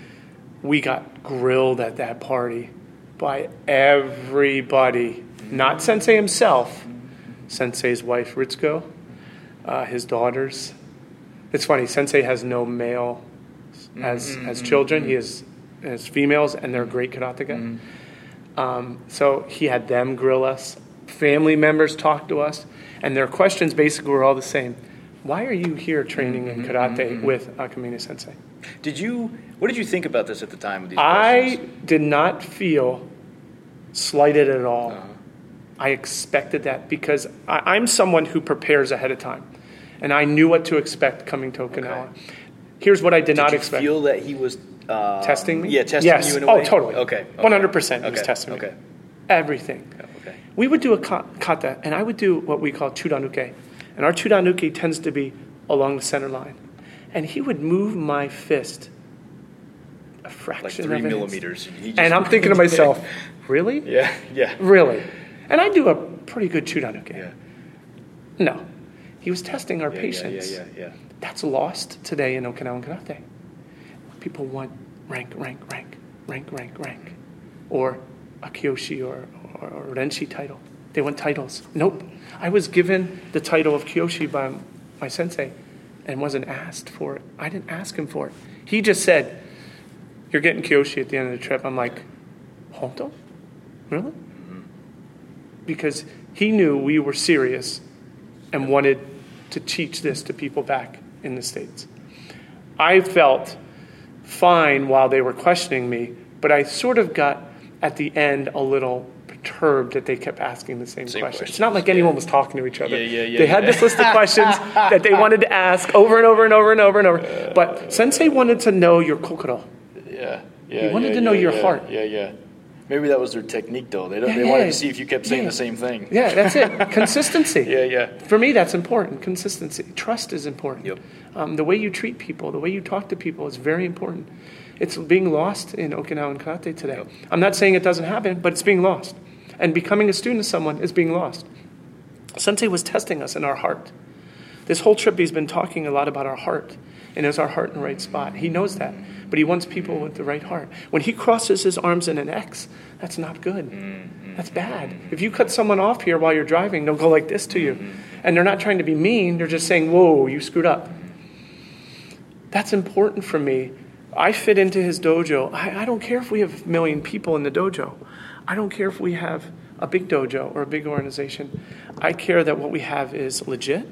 Speaker 2: we got grilled at that party by everybody, not Sensei himself, Sensei's wife Ritsuko, uh, his daughters. It's funny. Sensei has no male as as children. He has has females, and they're great karateka. Um, so he had them grill us. Family members talk to us, and their questions basically were all the same. Why are you here training in karate with Akamine Sensei?
Speaker 1: did you? What did you think about this at the time?
Speaker 2: I
Speaker 1: questions?
Speaker 2: did not feel slighted at all.
Speaker 1: Uh-huh.
Speaker 2: I expected that because I, I'm someone who prepares ahead of time, and I knew what to expect coming to Okinawa. Here's what I did, not
Speaker 1: Did you
Speaker 2: expect:
Speaker 1: feel that he was uh,
Speaker 2: testing me.
Speaker 1: Yeah, testing
Speaker 2: yes.
Speaker 1: you in a
Speaker 2: oh,
Speaker 1: way.
Speaker 2: totally.
Speaker 1: Okay.
Speaker 2: One hundred percent. He was
Speaker 1: Okay,
Speaker 2: testing me.
Speaker 1: okay.
Speaker 2: Everything.
Speaker 1: Yeah.
Speaker 2: We would do a kata, and I would do what we call chudanuke. And our chudanuke tends to be along the center line. And he would move my fist a fraction
Speaker 1: Like three millimeters.
Speaker 2: And I'm thinking to myself, really?
Speaker 1: Yeah. Yeah.
Speaker 2: Really? And I do a pretty good chudanuke.
Speaker 1: Yeah.
Speaker 2: No. He was testing our
Speaker 1: Yeah,
Speaker 2: patience.
Speaker 1: Yeah. Yeah. Yeah.
Speaker 2: That's lost today in Okinawan karate. People want rank, rank, rank, rank, rank, rank, or a kyoshi or, or, renshi title. They want titles. Nope. I was given the title of kyoshi by my sensei and wasn't asked for it. I didn't ask him for it. He just said, "You're getting kyoshi at the end of the trip." I'm like, "Honto? Really?" Because he knew we were serious and wanted to teach this to people back in the States. I felt fine while they were questioning me, but I sort of got at the end a little perturbed that they kept asking the same,
Speaker 1: Same
Speaker 2: questions. It's not like anyone was talking to each other.
Speaker 1: Yeah, yeah, yeah,
Speaker 2: they had
Speaker 1: yeah.
Speaker 2: this list of questions that they wanted to ask over and over and over and over and over. But Sensei wanted to know your kokoro.
Speaker 1: Yeah. Yeah.
Speaker 2: He wanted
Speaker 1: yeah,
Speaker 2: to know
Speaker 1: yeah,
Speaker 2: your
Speaker 1: yeah,
Speaker 2: heart.
Speaker 1: Yeah. Yeah. Maybe that was their technique, though. They don't,
Speaker 2: Yeah,
Speaker 1: they wanted
Speaker 2: yeah.
Speaker 1: to see if you kept saying
Speaker 2: Yeah.
Speaker 1: the same thing.
Speaker 2: Yeah, that's it. Consistency.
Speaker 1: Yeah. Yeah.
Speaker 2: For me, that's important. Consistency. Trust is important.
Speaker 1: Yep.
Speaker 2: Um, the way you treat people, the way you talk to people is very important. It's being lost in Okinawan karate today. I'm not saying it doesn't happen, but it's being lost. And becoming a student of someone is being lost. Sensei was testing us in our heart. This whole trip, he's been talking a lot about our heart. And is our heart in the right spot? He knows that. But he wants people with the right heart. When he crosses his arms in an X, that's not good. Mm-hmm. That's bad. If you cut someone off here while you're driving, they'll go like this to you. Mm-hmm. And they're not trying to be mean, they're just saying, Whoa, you screwed up. That's important for me. I fit into his dojo. I, I don't care if we have a million people in the dojo. I don't care if we have a big dojo or a big organization. I care that what we have is legit,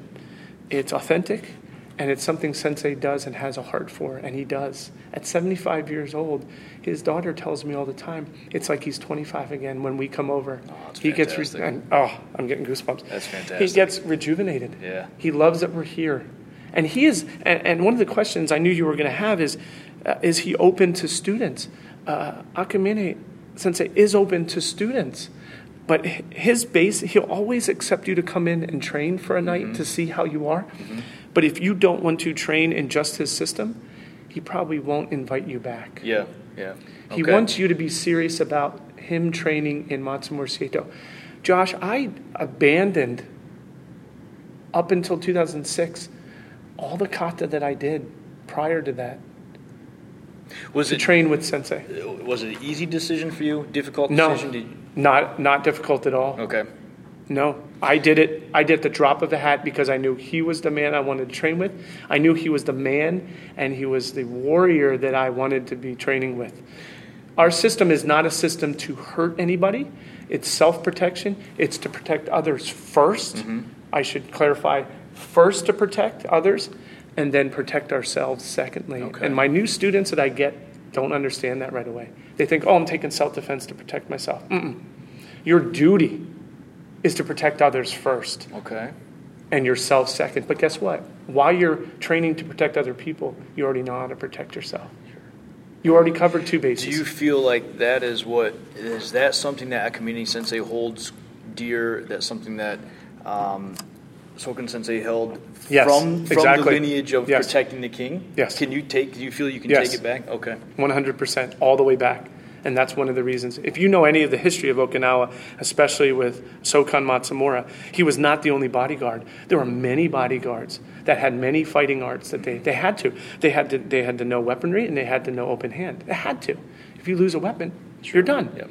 Speaker 2: it's authentic, and it's something Sensei does and has a heart for, and he does. At 75 years old, his daughter tells me all the time, it's like he's 25 again when we come over.
Speaker 1: Oh,
Speaker 2: he gets,
Speaker 1: fantastic.
Speaker 2: and, oh, I'm getting goosebumps.
Speaker 1: That's fantastic.
Speaker 2: He gets rejuvenated.
Speaker 1: Yeah.
Speaker 2: He loves that we're here. And he is, and, and one of the questions I knew you were going to have is, uh, is he open to students? Uh, Akamine Sensei is open to students. But his base, he'll always accept you to come in and train for a night to see how you are. But if you don't want to train in just his system, he probably won't invite you back.
Speaker 1: Yeah, yeah.
Speaker 2: He wants you to be serious about him training in Matsumura Seito. Josh, I abandoned up until 2006 all the kata that I did prior to that
Speaker 1: Was
Speaker 2: to
Speaker 1: it
Speaker 2: train with sensei.
Speaker 1: was it an easy decision for you? Difficult
Speaker 2: No,
Speaker 1: decision? Did
Speaker 2: not not difficult at all.
Speaker 1: okay.
Speaker 2: No, I did it. I did the drop of the hat because I knew he was the man I wanted to train with. I knew he was the man and he was the warrior that I wanted to be training with. Our system is not a system to hurt anybody. It's self protection. It's to protect others 1st mm-hmm. I should clarify first to protect others and then protect ourselves secondly.
Speaker 1: Okay.
Speaker 2: And my new students that I get don't understand that right away. They think, oh, I'm taking self defense to protect myself. Mm-mm. Your duty is to protect others first
Speaker 1: Okay.
Speaker 2: and yourself second. But guess what? While you're training to protect other people, you already know how to protect yourself. You already covered two bases.
Speaker 1: Do you feel like that is what is that something that Akamine Sensei holds dear? That's something that um, Soken Sensei held
Speaker 2: Yes,
Speaker 1: from from
Speaker 2: exactly.
Speaker 1: the lineage of
Speaker 2: Yes.
Speaker 1: protecting the king.
Speaker 2: Yes.
Speaker 1: Can you take? Do you feel you can
Speaker 2: Yes.
Speaker 1: take it back? Okay.
Speaker 2: 100% all the way back. And that's one of the reasons. If you know any of the history of Okinawa, especially with Sokon Matsumura, he was not the only bodyguard. There were many bodyguards that had many fighting arts that they, they had to. They had to they had to know weaponry and they had to know open hand. They had to. If you lose a weapon, you're done.
Speaker 1: Yep.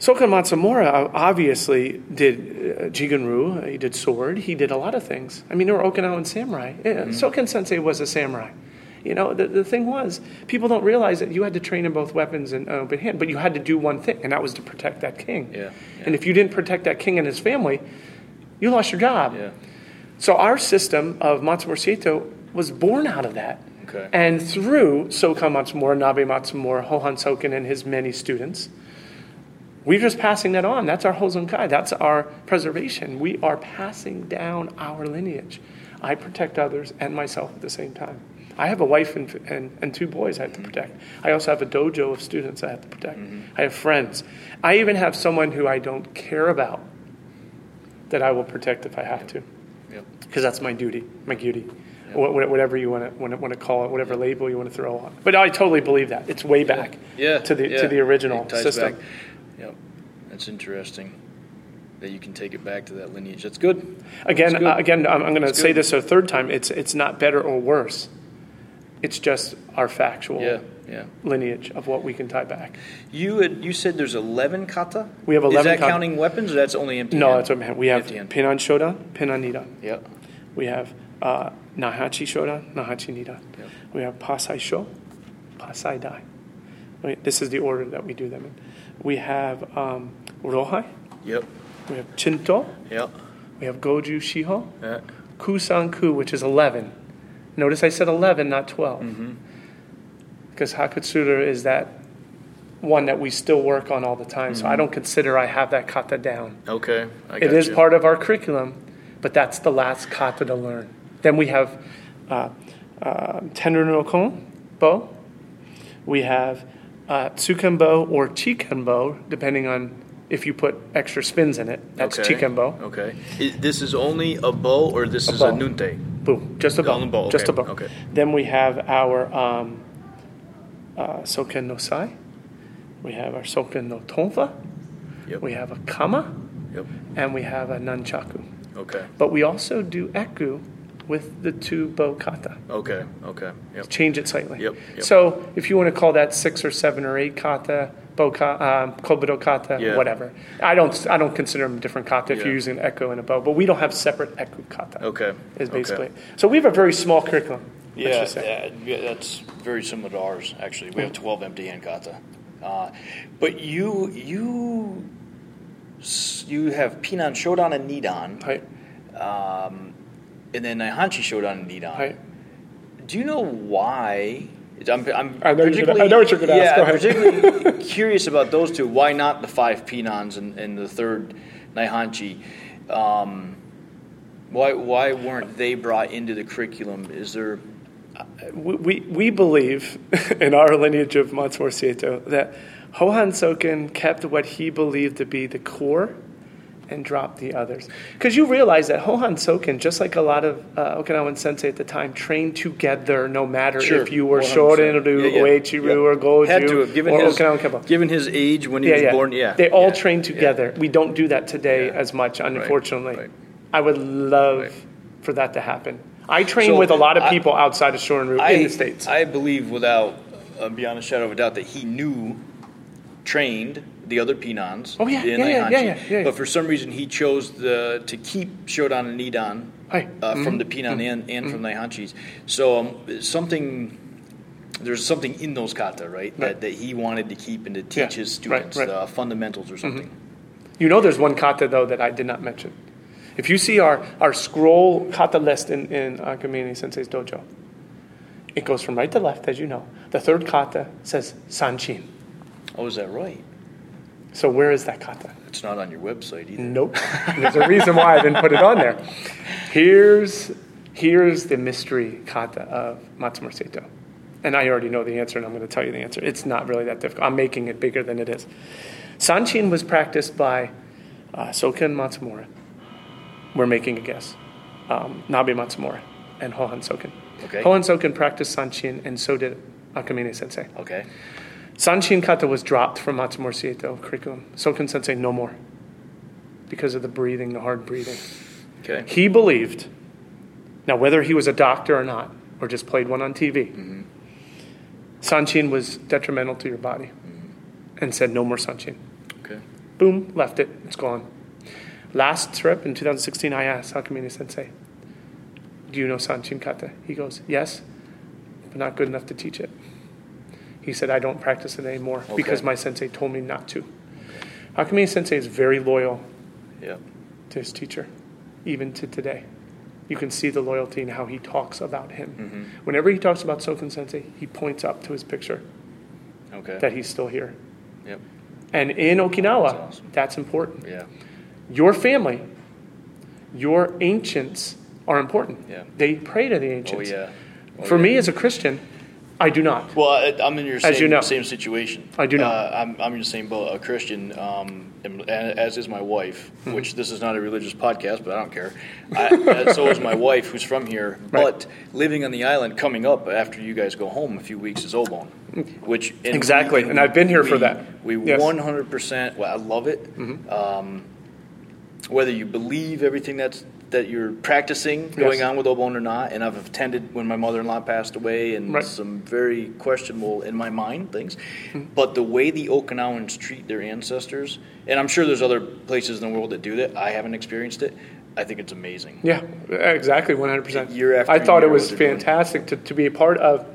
Speaker 2: Sokon Matsumura obviously did uh, Jigen-ryu, he did sword, he did a lot of things. I mean, there were Okinawan samurai. Yeah, Soken Sensei was a samurai. You know, the, the thing was, people don't realize that you had to train in both weapons and uh, open hand, but you had to do one thing, and that was to protect that king.
Speaker 1: Yeah, yeah.
Speaker 2: And if you didn't protect that king and his family, you lost your job.
Speaker 1: Yeah.
Speaker 2: So our system of Matsumura was born out of that.
Speaker 1: Okay.
Speaker 2: And through Sokon Matsumura, Nabe Matsumura, Hohan Soken, and his many students, we're just passing that on. That's our Hozonkai. That's our preservation. We are passing down our lineage. I protect others and myself at the same time. I have a wife and, and, and two boys I have to mm-hmm. protect. I also have a dojo of students I have to protect. Mm-hmm. I have friends. I even have someone who I don't care about that I will protect if I have to
Speaker 1: Yep.
Speaker 2: because that's my duty, my duty, wha- whatever you want to want to call it, whatever label you want to throw on. But I totally believe that it's way back,
Speaker 1: Yeah.
Speaker 2: to the
Speaker 1: yeah.
Speaker 2: to the original system.
Speaker 1: Back. Yep. That's interesting. That you can take it back to that lineage. That's good.
Speaker 2: Again,
Speaker 1: That's good.
Speaker 2: uh, again, I'm, I'm going to say this a third time. It's it's not better or worse. It's just our factual
Speaker 1: Yeah. Yeah.
Speaker 2: lineage of what we can tie back.
Speaker 1: You had, you said there's 11 kata?
Speaker 2: We have
Speaker 1: Is
Speaker 2: 11
Speaker 1: that
Speaker 2: kata.
Speaker 1: counting weapons or that's only empty
Speaker 2: No,
Speaker 1: hand?
Speaker 2: that's what I meant. We have. Pinan Shodan, Pinan Nidan.
Speaker 1: Yep.
Speaker 2: We have uh, Naihanchi Shodan, Naihanchi Nidan.
Speaker 1: Yep.
Speaker 2: We have Pasai Sho, Pasai Dai. Wait, This is the order that we do them in. We have um, Rohai,
Speaker 1: Yep.
Speaker 2: we have Chinto,
Speaker 1: Yep.
Speaker 2: we have Goju Shiho,
Speaker 1: Yeah.
Speaker 2: Kusanku, which is 11. Notice I said 11, not 12.
Speaker 1: Mm-hmm.
Speaker 2: Because Hakutsuru is that one that we still work on all the time. So I don't consider I have that kata down.
Speaker 1: Okay. I
Speaker 2: It is
Speaker 1: you.
Speaker 2: part of our curriculum, but that's the last kata to learn. Then we have uh, uh, Tenryu no Kon bo. We have uh, Tsukenbo or Chikenbo, depending on if you put extra spins in it. That's
Speaker 1: okay.
Speaker 2: Chikenbo.
Speaker 1: Okay. This is only a bo or this is a
Speaker 2: bo.
Speaker 1: nunte?
Speaker 2: Boom. Just a
Speaker 1: bo. Bo,
Speaker 2: Just a bo.
Speaker 1: okay.
Speaker 2: Then we have our um, uh, Soken no Sai. We have our Soken no Tonfa.
Speaker 3: Yep.
Speaker 2: We have a Kama.
Speaker 3: Yep.
Speaker 2: And we have a Nunchaku.
Speaker 3: Okay.
Speaker 2: But we also do Eku with the two bo kata.
Speaker 3: Okay. Okay. Yep.
Speaker 2: Change it slightly.
Speaker 3: Yep, yep.
Speaker 2: So if you want to call that six or seven or eight kata, bo kata, um, kobudo kata,
Speaker 3: Yeah.
Speaker 2: whatever. I don't I don't consider them different kata if you're using an eku and a bo, but we don't have separate eku kata.
Speaker 3: Okay.
Speaker 2: Is
Speaker 3: Okay.
Speaker 2: basically. So we have a very small curriculum.
Speaker 1: Yeah, yeah, yeah, that's very similar to ours. Actually, we have twelve empty hand kata, uh, but you you you have Pinan Shodan and Nidan,
Speaker 2: Right.
Speaker 1: um, and then Naihanchi showed on Nidan.
Speaker 2: Right.
Speaker 1: Do you know why? I'm, I'm
Speaker 2: I know gonna-
Speaker 1: particularly-
Speaker 2: I know what you're gonna ask.
Speaker 1: Yeah, I'm
Speaker 2: ahead.
Speaker 1: particularly curious about those two. Why not the five Pinans and, and the third Naihanchi? Um, why why weren't they brought into the curriculum? Is there
Speaker 2: we, we, we believe in our lineage of Matsumura Seito that Hohan Soken kept what he believed to be the core and drop the others. Because you realize that Hohan Soken, just like a lot of uh, Okinawan sensei at the time, trained together no matter
Speaker 1: Sure,
Speaker 2: if you were
Speaker 1: 100%.
Speaker 2: Shorin-ryu,
Speaker 1: Yeah, yeah. Yeah.
Speaker 2: or Goju,
Speaker 3: Had to have given
Speaker 2: or
Speaker 3: his
Speaker 2: Okinawan Kempo.
Speaker 3: given his age when he
Speaker 2: Yeah,
Speaker 3: was born. Yeah.
Speaker 2: They all
Speaker 3: yeah,
Speaker 2: train
Speaker 3: yeah.
Speaker 2: together. We don't do that today as much, unfortunately.
Speaker 3: right.
Speaker 2: I would love
Speaker 3: Right.
Speaker 2: for that to happen. I train
Speaker 1: So,
Speaker 2: with a lot of
Speaker 1: I-
Speaker 2: people outside of Shorin-ryu
Speaker 1: I,
Speaker 2: in the States.
Speaker 1: I believe without uh, beyond a shadow of a doubt that he knew, trained the other Pinans.
Speaker 2: Oh, yeah,
Speaker 1: the
Speaker 2: yeah, yeah, yeah, yeah, yeah.
Speaker 1: But for some reason, he chose the to keep Shodan and Nidan uh, from mm-hmm. the Pinan mm-hmm. and, and from Naihanchis. Mm-hmm. So um, something. There's something in those kata, right, that,
Speaker 2: Right.
Speaker 1: that he wanted to keep and to teach his students,
Speaker 2: right.
Speaker 1: the fundamentals or something.
Speaker 2: You know, there's one kata though that I did not mention. If you see our, our scroll kata list in, in uh, Akamine Sensei's dojo, it goes from right to left, as you know. The third kata says Sanchin.
Speaker 1: Oh, is that right?
Speaker 2: So where is that kata?
Speaker 1: It's not on your website either.
Speaker 2: Nope. There's a reason why I didn't put it on there. Here's here's the mystery kata of Matsumura Seito. And I already know the answer, and I'm going to tell you the answer. It's not really that difficult. I'm making it bigger than it is. Sanchin was practiced by uh, Sokon Matsumura. We're making a guess. Um, Nabe Matsumura and Hohan Soken.
Speaker 1: Okay.
Speaker 2: Hohan Soken practiced Sanchin, and so did Akamine Sensei.
Speaker 1: Okay.
Speaker 2: Sanchin kata was dropped from Matsumura Seito curriculum. Soken Sensei, no more. Because of the breathing, the hard breathing.
Speaker 1: Okay.
Speaker 2: He believed, now whether he was a doctor or not, or just played one on TV, mm-hmm. Sanchin was detrimental to your body mm-hmm. and said no more Sanchin.
Speaker 1: Okay.
Speaker 2: Boom, left it, it's gone. Last trip in 2016, I asked Akamine Sensei, Do you know Sanchin Kata? He goes, Yes, but not good enough to teach it. He said, I don't practice it anymore because my sensei told me not to. Akamine Sensei is very loyal
Speaker 1: Yeah.
Speaker 2: to his teacher, even to today. You can see the loyalty in how he talks about him.
Speaker 1: Mm-hmm.
Speaker 2: Whenever he talks about Soken Sensei, he points up to his picture
Speaker 1: Okay.
Speaker 2: that he's still here.
Speaker 1: Yep.
Speaker 2: And in Okinawa,
Speaker 1: That's awesome.
Speaker 2: that's important.
Speaker 1: Yeah.
Speaker 2: Your family, your ancients are important.
Speaker 1: Yeah.
Speaker 2: They pray to the ancients.
Speaker 1: Oh yeah. Oh,
Speaker 2: For
Speaker 1: yeah.
Speaker 2: me as a Christian, I do not.
Speaker 1: Well, I, I'm in your same,
Speaker 2: you know.
Speaker 1: same situation.
Speaker 2: I do not.
Speaker 1: Uh, I'm, I'm in the same boat. A Christian, um, and, as is my wife.
Speaker 2: Mm-hmm.
Speaker 1: Which this is not a religious podcast, but I don't care. I, uh, so is my wife, who's from here.
Speaker 2: Right.
Speaker 1: But living on the island, coming up after you guys go home a few weeks is Obon. Which and
Speaker 2: Exactly,
Speaker 1: we-
Speaker 2: and I've been here
Speaker 1: we-
Speaker 2: for that.
Speaker 1: We
Speaker 2: Yes. Mm-hmm.
Speaker 1: 100. percent Well, I love it. Um, whether you believe everything that's that you're practicing going
Speaker 2: Yes.
Speaker 1: on with Obon or not, and I've attended when my mother-in-law passed away, and
Speaker 2: Right.
Speaker 1: some very questionable in my mind things.
Speaker 2: Hmm.
Speaker 1: But the way the Okinawans treat their ancestors, and I'm sure there's other places in the world that do that. I haven't experienced it. I think it's amazing.
Speaker 2: Yeah, exactly, 100%.
Speaker 1: Year after
Speaker 2: I thought
Speaker 1: year,
Speaker 2: it was
Speaker 1: what they're doing.
Speaker 2: fantastic to, to be a part of.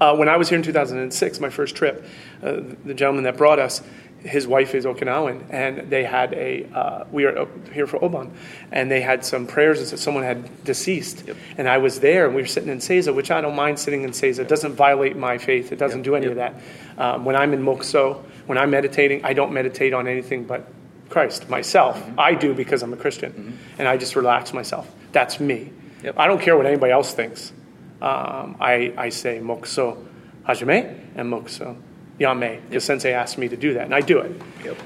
Speaker 2: Uh, when I was here in 2006, my first trip, uh, the gentleman that brought us, his wife is Okinawan, and they had a, uh, we were up here for Obon, and they had some prayers and said someone had deceased.
Speaker 1: Yep.
Speaker 2: And I was there, and we were sitting in Seiza, which I don't mind sitting in Seiza. It doesn't violate my faith, it doesn't
Speaker 1: Yep.
Speaker 2: do any
Speaker 1: Yep.
Speaker 2: of that. Um, when I'm in Mokuso, when I'm meditating, I don't meditate on anything but Christ, myself.
Speaker 1: Mm-hmm.
Speaker 2: I do because I'm a Christian, and I just relax myself. That's me.
Speaker 1: Yep.
Speaker 2: I don't care what anybody else thinks. Um, I, I say Mokuso Hajime and Mokuso Yame, because Sensei asked me to do that, and I do it.
Speaker 1: Yep.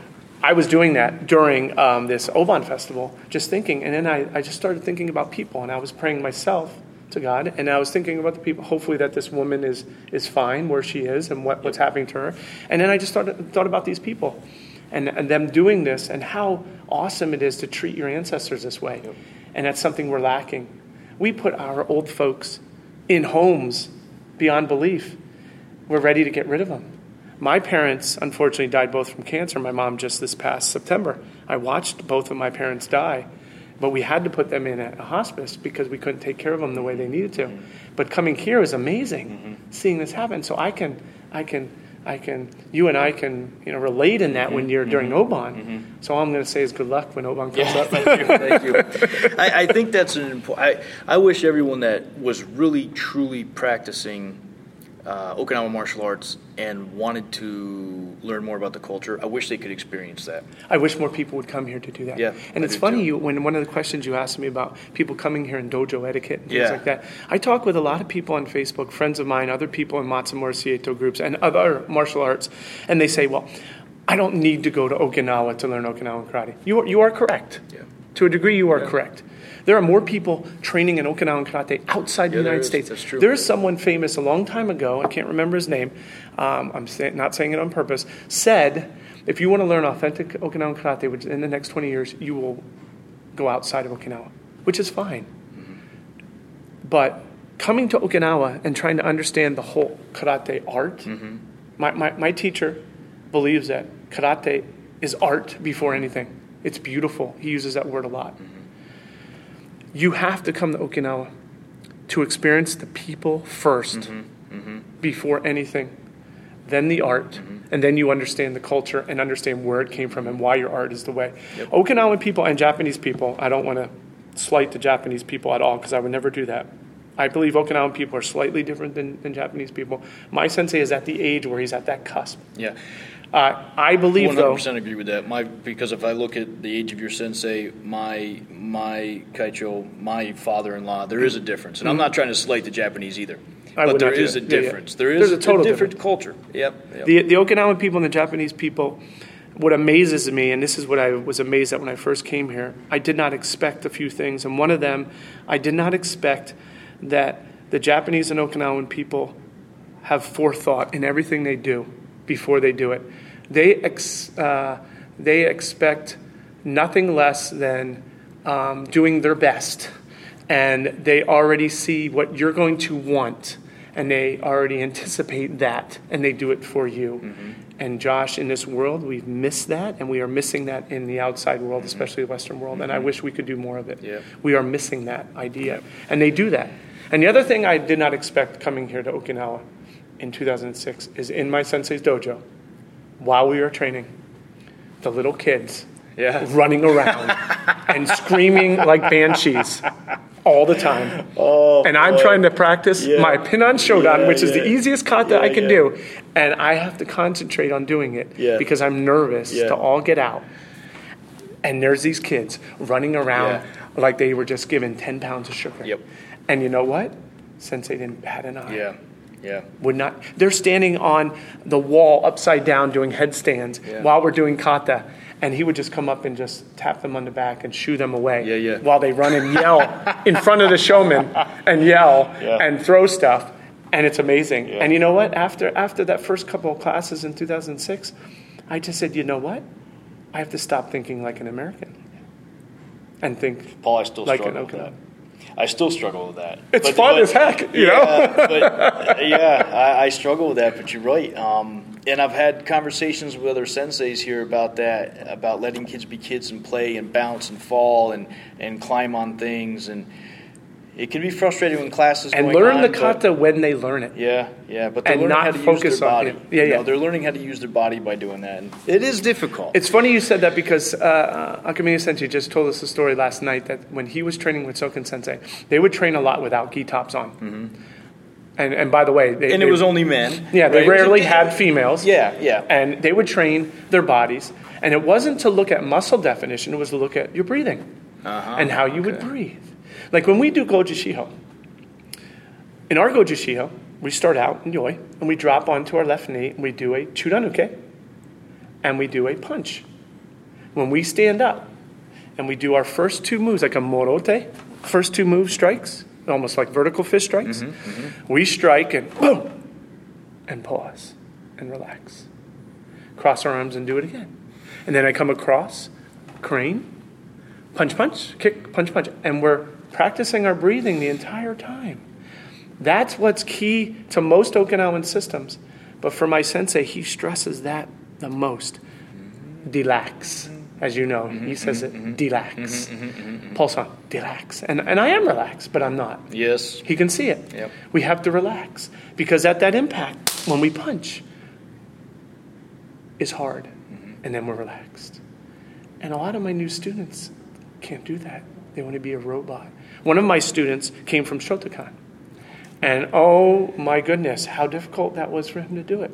Speaker 2: I was doing that during um, this Obon festival, just thinking, and then I, I just started thinking about people, and I was praying myself to God. And I was thinking about the people, hopefully, that this woman is, is fine where she is and what, what's happening to her. And then I just started, thought about these people and, and them doing this and how awesome it is to treat your ancestors this way.
Speaker 1: Yep.
Speaker 2: And that's something we're lacking. We put our old folks in homes beyond belief. We're ready to get rid of them. My parents, unfortunately, died both from cancer. My mom just this past September. I watched both of my parents die, but we had to put them in a hospice because we couldn't take care of them the way they needed to. But coming here is amazing, mm-hmm. seeing this happen. So I can, I can, I can, you and I can, you know, relate in that when mm-hmm. you're during mm-hmm. Obon. So all I'm going to say is good luck when Obon comes up.
Speaker 1: Thank you. Thank you. I, I think that's an important. I, I wish everyone that was really truly practicing uh, Okinawa martial arts and wanted to learn more about the culture. I wish they could experience that.
Speaker 2: I wish more people would come here to do that.
Speaker 1: Yeah,
Speaker 2: and
Speaker 1: I
Speaker 2: it's funny
Speaker 1: too.
Speaker 2: you when one of the questions you asked me about people coming here in dojo etiquette and things
Speaker 1: Yeah.
Speaker 2: like that. I talk with a lot of people on Facebook, friends of mine, other people in Matsumura Seito groups and other martial arts, and they say, "Well, I don't need to go to Okinawa to learn Okinawan karate." You are, you are correct.
Speaker 1: Yeah.
Speaker 2: To a degree, you are correct. There are more people training in Okinawan karate outside
Speaker 1: Yeah,
Speaker 2: the United
Speaker 1: is.
Speaker 2: States.
Speaker 1: That's true.
Speaker 2: There is someone famous a long time ago. I can't remember his name. Um, I'm say, not saying it on purpose. Said, if you want to learn authentic Okinawan karate, which in the next 20 years, you will go outside of Okinawa, which is fine. But coming to Okinawa and trying to understand the whole karate art, mm-hmm. my, my, my teacher believes that karate is art before anything. It's beautiful. He uses that word a lot. Mm-hmm. You have to come to Okinawa to experience the people 1st mm-hmm. before anything, then the art, and then you understand the culture and understand where it came from and why your art is the way. Okinawan people and Japanese people, I don't want to slight the Japanese people at all because I would never do that. I believe Okinawan people are slightly different than, than Japanese people. My sensei is at the age where he's at that cusp.
Speaker 1: Yeah.
Speaker 2: Uh, I believe,
Speaker 1: One
Speaker 2: though,
Speaker 1: hundred percent agree with that. My because if I look at the age of your sensei, my my kaicho, my father-in-law, there is a difference, and I'm not trying to slight the Japanese either.
Speaker 2: I
Speaker 1: but there is a
Speaker 2: that. Yeah, yeah.
Speaker 1: difference.
Speaker 2: There's a total
Speaker 1: different culture. Yep. yep.
Speaker 2: The, the Okinawan people and the Japanese people, what amazes me, and this is what I was amazed at when I first came here, I did not expect a few things. And one of them, I did not expect that the Japanese and Okinawan people have forethought in everything they do before they do it. They, ex, uh, they expect nothing less than um, doing their best. And they already see what you're going to want, and they already anticipate that, and they do it for you. Mm-hmm. And Josh, in this world, we've missed that, and we are missing that in the outside world, mm-hmm. especially the Western world. And I mm-hmm. wish we could do more of it.
Speaker 1: Yep.
Speaker 2: We are missing that idea. And they do that. And the other thing I did not expect coming here to Okinawa in 2006 is in my sensei's dojo, while we were training, the little kids
Speaker 1: Yeah.
Speaker 2: running around and screaming like banshees all the time.
Speaker 1: Oh,
Speaker 2: and I'm
Speaker 1: boy.
Speaker 2: trying to practice
Speaker 1: Yeah.
Speaker 2: my Pinan Shodan,
Speaker 1: Yeah,
Speaker 2: which is the easiest kata
Speaker 1: Yeah,
Speaker 2: I can
Speaker 1: yeah.
Speaker 2: do. And I have to concentrate on doing it
Speaker 1: Yeah.
Speaker 2: because I'm nervous
Speaker 1: Yeah.
Speaker 2: to all get out. And there's these kids running around like they were just given 10 pounds of sugar.
Speaker 1: Yep.
Speaker 2: And you know what? Sensei didn't bat an eye
Speaker 1: Yeah. Yeah.
Speaker 2: would not they're standing on the wall upside down doing headstands
Speaker 1: Yeah.
Speaker 2: while we're doing kata and he would just come up and just tap them on the back and shoo them away
Speaker 1: Yeah, yeah.
Speaker 2: while they run and yell in front of the shomen and yell
Speaker 1: Yeah.
Speaker 2: and throw stuff and it's amazing and you know what after after that first couple of classes in 2006 i just said you know what i have to stop thinking like an american and think
Speaker 1: Paul, I still
Speaker 2: Like
Speaker 1: struggle with that. I still struggle with that.
Speaker 2: it's
Speaker 1: But-
Speaker 2: fun
Speaker 1: but-
Speaker 2: as heck you know
Speaker 1: yeah, but yeah, I, I struggle with that. But you're right. Um, and I've had conversations with other senseis here about that, about letting kids be kids and play and bounce and fall and and climb on things, and it can be frustrating when classes
Speaker 2: and
Speaker 1: going
Speaker 2: learn
Speaker 1: on,
Speaker 2: the
Speaker 1: but-
Speaker 2: kata when they learn it
Speaker 1: Yeah, yeah, but they're
Speaker 2: And
Speaker 1: learning
Speaker 2: not
Speaker 1: how to use
Speaker 2: focus
Speaker 1: their
Speaker 2: on
Speaker 1: body.
Speaker 2: it. Yeah,
Speaker 1: You know,
Speaker 2: yeah.
Speaker 1: they're learning how to use their body by doing that. And it is difficult.
Speaker 2: It's funny you said that because uh, Akamine Sensei just told us a story last night that when he was training with Soken Sensei, they would train a lot without gi tops on. And, and by the way, they,
Speaker 1: and
Speaker 2: they-
Speaker 1: it was only men.
Speaker 2: yeah, they
Speaker 1: right? It was a-
Speaker 2: rarely had females.
Speaker 1: Yeah, yeah.
Speaker 2: And they would train their bodies. And it wasn't to look at muscle definition, it was to look at your breathing
Speaker 1: Uh-huh,
Speaker 2: and how you would breathe. Like when we do Goju Shiho, in our Goju Shiho, we start out in Yoi and we drop onto our left knee and we do a Chudanuke and we do a punch. When we stand up and we do our first two moves, like a Morote, first two move strikes, almost like vertical fist strikes.
Speaker 4: Mm-hmm,
Speaker 2: We strike and boom, and pause and relax. Cross our arms and do it again. And then I come across, crane, punch, punch, kick, punch, punch. And we're practicing our breathing the entire time. That's what's key to most Okinawan systems. But for my sensei, he stresses that the most. Relax. As you know, he mm-hmm, says it, relax. Pulse on, relax. And, and I am relaxed, but I'm not.
Speaker 4: Yes.
Speaker 2: He can see it.
Speaker 4: Yep.
Speaker 2: We have to relax because at that impact, when we punch, is hard, mm-hmm. and then we're relaxed. And a lot of my new students can't do that. They want to be a robot. One of my students came from Shotokan, and oh my goodness, how difficult that was for him to do it.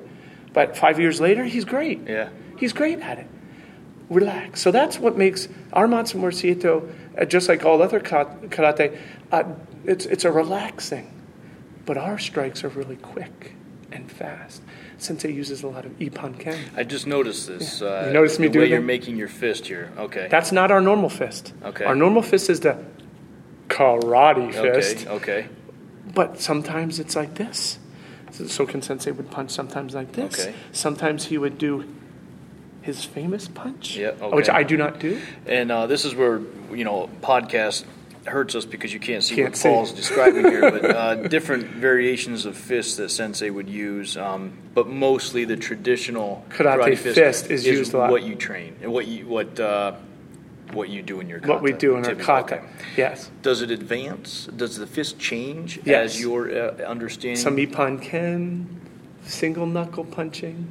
Speaker 2: But five years later, he's great.
Speaker 4: Yeah.
Speaker 2: He's great at it. Relax. So that's what makes our Matsumura Seito, uh, just like all other karate, uh, it's, it's a relaxing. But our strikes are really quick and fast. Sensei uses a lot of Ippon Ken.
Speaker 4: I just noticed this. Uh,
Speaker 2: You noticed me
Speaker 4: the way you're making your fist here. Okay.
Speaker 2: That's not our normal fist.
Speaker 4: Okay.
Speaker 2: Our normal fist is the karate fist.
Speaker 4: okay. Okay.
Speaker 2: But sometimes it's like this. So Soken Sensei would punch sometimes like this.
Speaker 4: Okay.
Speaker 2: Sometimes he would do his famous punch,
Speaker 4: Yeah,
Speaker 2: which. I do not do.
Speaker 4: And uh, this is where you know podcast hurts us because you can't see
Speaker 2: Can't
Speaker 4: what
Speaker 2: see.
Speaker 4: Paul's describing here, but uh, different variations of fists that Sensei would use. Um, but mostly the traditional
Speaker 2: Karate fist is used a lot.
Speaker 4: What you train and what you what uh, what you do in your kata,
Speaker 2: What we do in our kata.
Speaker 4: Okay.
Speaker 2: Yes.
Speaker 4: Does it advance? Does the fist change
Speaker 2: Yes.
Speaker 4: as your uh, understanding?
Speaker 2: Some Ippon Ken, single knuckle punching,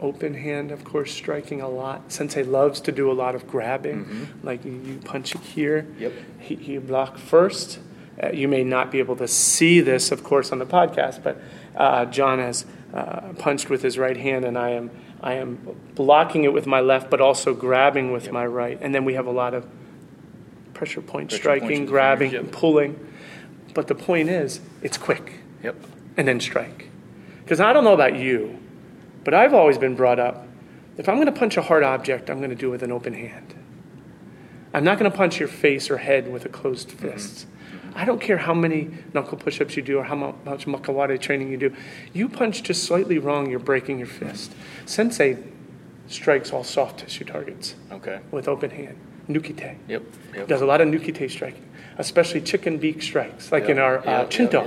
Speaker 2: open hand, of course, striking a lot. Sensei loves to do a lot of grabbing, like you, you punch it here.
Speaker 4: Mm-hmm. Yep.
Speaker 2: He, he block first. Uh, you may not be able to see this, of course, on the podcast, but uh, John has uh, punched with his right hand, and I am I am blocking it with my left, but also grabbing with my right. And then we have a lot of pressure point
Speaker 4: Pressure
Speaker 2: striking, grabbing,
Speaker 4: yep.
Speaker 2: pulling. But the point is, it's quick
Speaker 4: Yep.
Speaker 2: and then strike. Because I don't know about you, but I've always been brought up if I'm going to punch a hard object, I'm going to do it with an open hand. I'm not going to punch your face or head with a closed mm-hmm. fist. I don't care how many knuckle push ups you do or how much makiwara training you do. You punch just slightly wrong, you're breaking your fist. Sensei strikes all soft tissue targets
Speaker 4: Okay.
Speaker 2: with open hand. Nukite
Speaker 4: Yep. Yep.
Speaker 2: does a lot of nukite striking, especially chicken beak strikes, like
Speaker 4: Yeah,
Speaker 2: in our uh, chinto,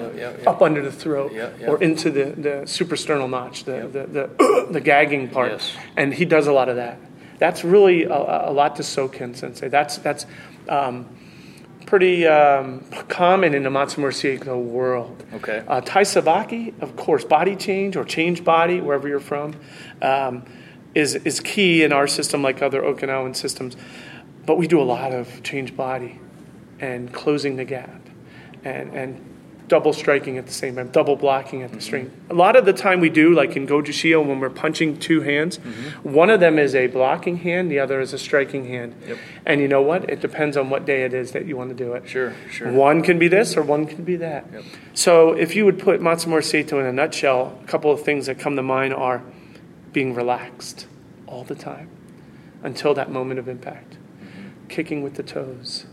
Speaker 2: up under the throat or into the, the suprasternal notch, the,
Speaker 4: Yep.
Speaker 2: the, the, the gagging part.
Speaker 4: Yes.
Speaker 2: And he does a lot of that. That's really a, a lot to soak in, sensei. That's, that's um, pretty um, common in the Matsumura Seito world.
Speaker 4: Okay.
Speaker 2: Uh, tai Sabaki, of course, body change or change body, wherever you're from, um, is, is key in our system like other Okinawan systems. But we do a lot of change body and closing the gap and, and double striking at the same time, double blocking at the mm-hmm. string. A lot of the time we do, like in Goju Shiho, when we're punching two hands, mm-hmm. one of them is a blocking hand, the other is a striking hand.
Speaker 4: Yep.
Speaker 2: And you know what? It depends on what day it is that you want to do it.
Speaker 4: Sure. Sure.
Speaker 2: One can be this or one can be that.
Speaker 4: Yep.
Speaker 2: So if you would put Matsumura Seito in a nutshell, a couple of things that come to mind are being relaxed all the time until that moment of impact. Kicking with the toes.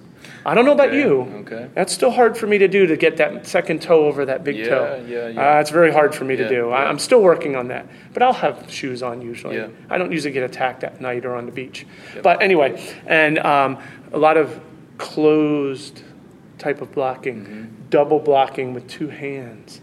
Speaker 2: I don't know about you.
Speaker 4: okay.
Speaker 2: That's still hard for me to do to get that second toe over that big
Speaker 4: Yeah,
Speaker 2: toe.
Speaker 4: yeah, yeah.
Speaker 2: Uh, it's very hard for me
Speaker 4: Yeah,
Speaker 2: to do. I,
Speaker 4: yeah.
Speaker 2: I'm still working on that. But I'll have shoes on usually.
Speaker 4: Yeah.
Speaker 2: I don't usually get attacked at night or on the beach. But anyway, and um, a lot of closed type of blocking,
Speaker 4: Mm-hmm.
Speaker 2: double blocking with two hands,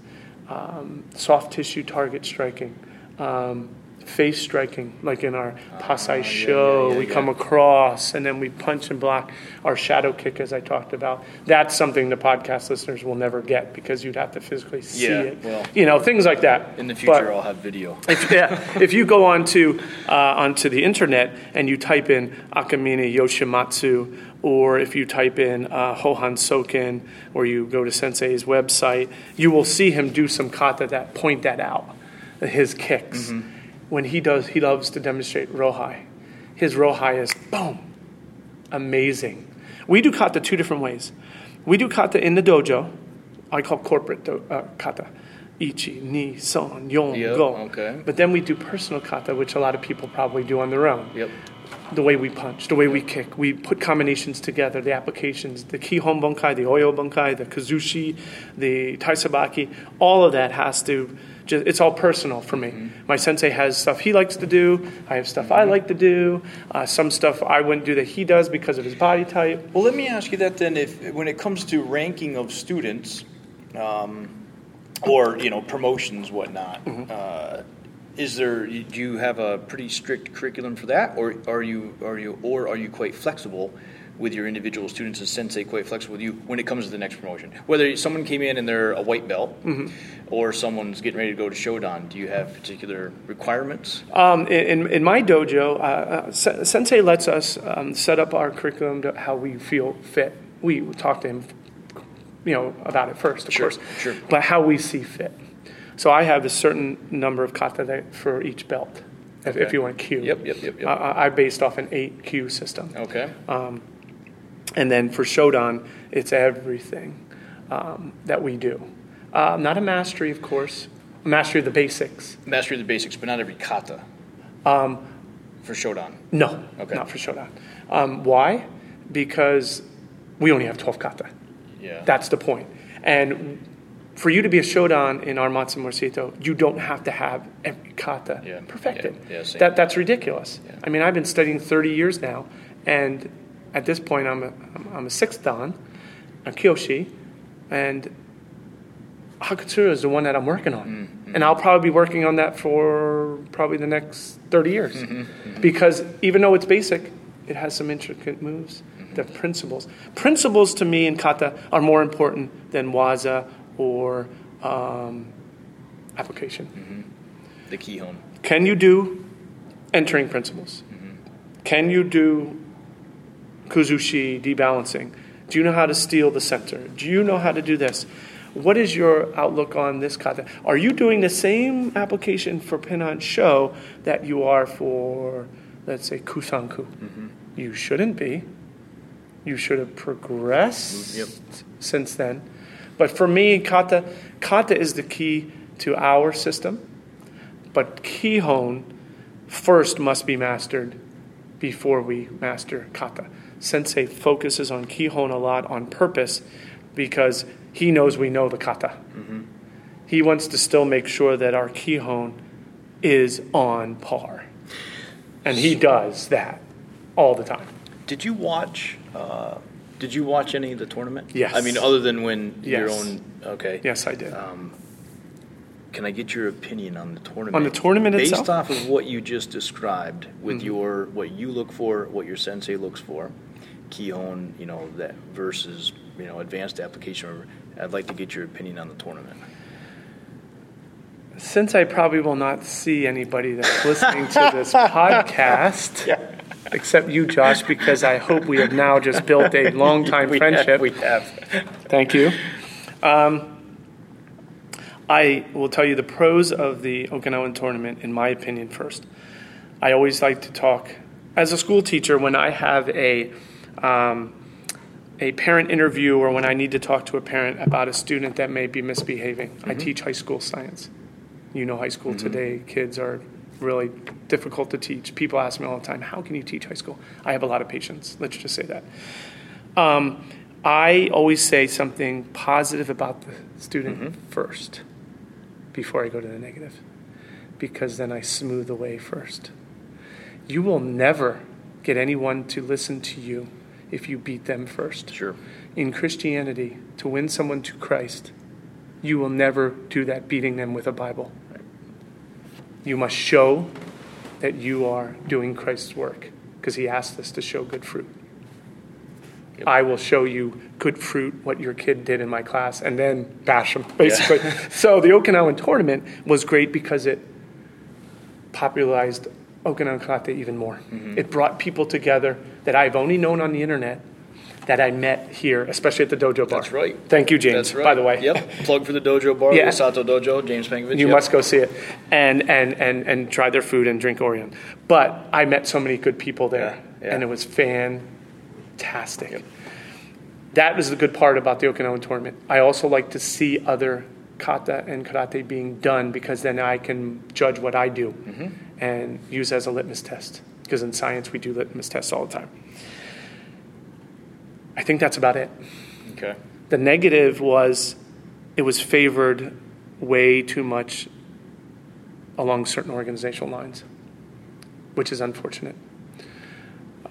Speaker 2: um, soft tissue target striking. Um, Face striking, like in our Pasai
Speaker 4: Ah, yeah,
Speaker 2: show,
Speaker 4: yeah, yeah,
Speaker 2: we come across and then we punch and block our shadow kick, as I talked about. That's something the podcast listeners will never get because you'd have to physically see
Speaker 4: Yeah,
Speaker 2: it.
Speaker 4: well,
Speaker 2: you know, things like that.
Speaker 4: In the
Speaker 2: But-
Speaker 4: future, I'll have video.
Speaker 2: if, yeah, if you go onto uh, onto the internet and you type in Akamine Yoshimatsu, or if you type in uh, Hohan Soken, or you go to Sensei's website, you will see him do some kata that point that out, his kicks. When he does, he loves to demonstrate rohai. His rohai is boom, amazing. We do kata two different ways. We do kata in the dojo. I call corporate do, uh, kata. Ichi, ni, son, yon,
Speaker 4: Yep,
Speaker 2: go.
Speaker 4: okay.
Speaker 2: But then we do personal kata, which a lot of people probably do on their own.
Speaker 4: Yep.
Speaker 2: The way we punch, the way we kick. We put combinations together, the applications, the Kihon Bunkai, the Oyo Bunkai, the Kazushi, the Taisabaki, all of that has to just, it's all personal for me. Mm-hmm. My sensei has stuff he likes to do. I have stuff mm-hmm. I like to do. Uh, some stuff I wouldn't do that he does because of his body type.
Speaker 1: Well, let me ask you that then. If when it comes to ranking of students, um, or you know promotions, whatnot. Mm-hmm. Uh, is there do you have a pretty strict curriculum for that? Or are you are you or are you quite flexible with your individual students as sensei quite flexible with you when it comes to the next promotion? Whether someone came in and they're a white belt mm-hmm. or someone's getting ready to go to shodan do you have particular requirements?
Speaker 2: Um, in, in my dojo uh, uh, sensei lets us um, set up our curriculum to how we feel fit. We talk to him you know about it first of
Speaker 1: sure,
Speaker 2: course.
Speaker 1: sure.
Speaker 2: but how we see fit so I have a certain number of kata for each belt, if,
Speaker 1: okay.
Speaker 2: if you want kyu.
Speaker 1: Yep, yep, yep. yep.
Speaker 2: I, I based off an eight kyu system.
Speaker 1: Okay. Um,
Speaker 2: and then for Shodan, it's everything um, that we do. Uh, not a mastery, of course. Mastery of the basics.
Speaker 1: Mastery of the basics, but not every kata. Um, for Shodan.
Speaker 2: No. Okay. Not for Shodan. Um, why? Because we only have 12 kata.
Speaker 1: Yeah.
Speaker 2: That's the point. And for you to be a shodan in our Matsumura you don't have to have every kata
Speaker 1: yeah.
Speaker 2: perfected.
Speaker 1: Yeah. Yeah,
Speaker 2: that, that's ridiculous. I mean, I've been studying 30 years now, and at this point, I'm a, I'm a sixth dan, a kyoshi, and Hakutsuru is the one that I'm working on. Mm-hmm. And I'll probably be working on that for probably the next 30 years. Mm-hmm. Mm-hmm. Because even though it's basic, it has some intricate moves, mm-hmm. the principles. Principles to me in kata are more important than waza or um, application.
Speaker 1: Mm-hmm. The kihon.
Speaker 2: Can you do entering principles? Mm-hmm. Can you do kuzushi, debalancing? Do you know how to steal the center? Do you know how to do this? What is your outlook on this kata? Are you doing the same application for Pinan Show that you are for, let's say, Kusanku? Mm-hmm. You shouldn't be. You should have progressed
Speaker 1: yep.
Speaker 2: since then. But for me, kata, kata is the key to our system. But kihon first must be mastered before we master kata. Sensei focuses on kihon a lot on purpose because he knows we know the kata. Mm-hmm. He wants to still make sure that our kihon is on par. And he does that all the time.
Speaker 1: Did you watch uh, did you watch any of the tournament?
Speaker 2: Yes.
Speaker 1: I mean, other than when
Speaker 2: yes.
Speaker 1: your own. Okay.
Speaker 2: Yes, I did. Um,
Speaker 1: can I get your opinion on the tournament?
Speaker 2: On the tournament
Speaker 1: based
Speaker 2: itself?
Speaker 1: off of what you just described, with mm-hmm. your what you look for, what your sensei looks for, Kihon, you know that versus you know advanced application. I'd like to get your opinion on the tournament.
Speaker 2: Since I probably will not see anybody that's listening to this podcast.
Speaker 1: Yeah
Speaker 2: except you, Josh, because I hope we have now just built a long time friendship.
Speaker 1: Have, we have.
Speaker 2: Thank you. Um, I will tell you the pros of the Okinawan tournament, in my opinion, first. I always like to talk as a school teacher when I have a um, a parent interview or when I need to talk to a parent about a student that may be misbehaving. Mm-hmm. I teach high school science. You know, high school mm-hmm. today, kids are really difficult to teach. People ask me all the time, how can you teach high school? I have a lot of patience. Let's just say that. Um, I always say something positive about the student mm-hmm. first before I go to the negative, because then I smooth the way first. You will never get anyone to listen to you if you beat them first.
Speaker 1: Sure.
Speaker 2: In Christianity, to win someone to Christ, you will never do that beating them with a Bible. You must show that you are doing Christ's work because he asked us to show good fruit. Yep. I will show you good fruit, what your kid did in my class, and then bash them, basically. Yeah. so the Okinawan tournament was great because it popularized Okinawan karate even more. Mm-hmm. It brought people together that I've only known on the internet that I met here, especially at the dojo bar.
Speaker 1: That's right.
Speaker 2: Thank you, James.
Speaker 1: That's right.
Speaker 2: By the way.
Speaker 1: Yep. Plug for the dojo bar, yeah. Sato Dojo, James Pankiewicz.
Speaker 2: You
Speaker 1: yep.
Speaker 2: must go see it, and and and and try their food and drink Orion. But I met so many good people there,
Speaker 1: yeah. Yeah.
Speaker 2: and it was fantastic. Yep. That was the good part about the Okinawan tournament. I also like to see other kata and karate being done because then I can judge what I do. Mm-hmm and use as a litmus test. Because in science, we do litmus tests all the time. I think that's about it.
Speaker 1: Okay.
Speaker 2: The negative was it was favored way too much along certain organizational lines, which is unfortunate.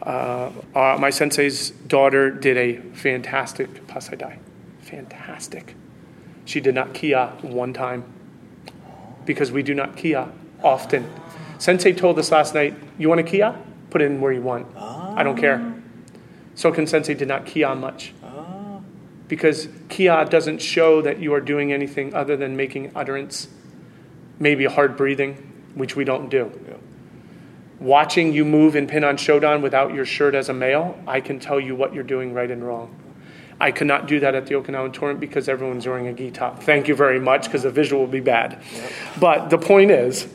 Speaker 2: Uh, uh, my sensei's daughter did a fantastic pasai dai. Fantastic. She did not kia one time because we do not kia often. Sensei told us last night, you want to kia? Put it in where you want. I don't care. Soken Sensei did not kiai much. Ah. Because kiai doesn't show that you are doing anything other than making utterance, maybe hard breathing, which we don't do. Watching you move in Pinan Shodan without your shirt as a male, I can tell you what you're doing right and wrong. I could not do that at the Okinawan tournament because everyone's wearing a gi top. Thank you very much because the visual will be bad. But the point is,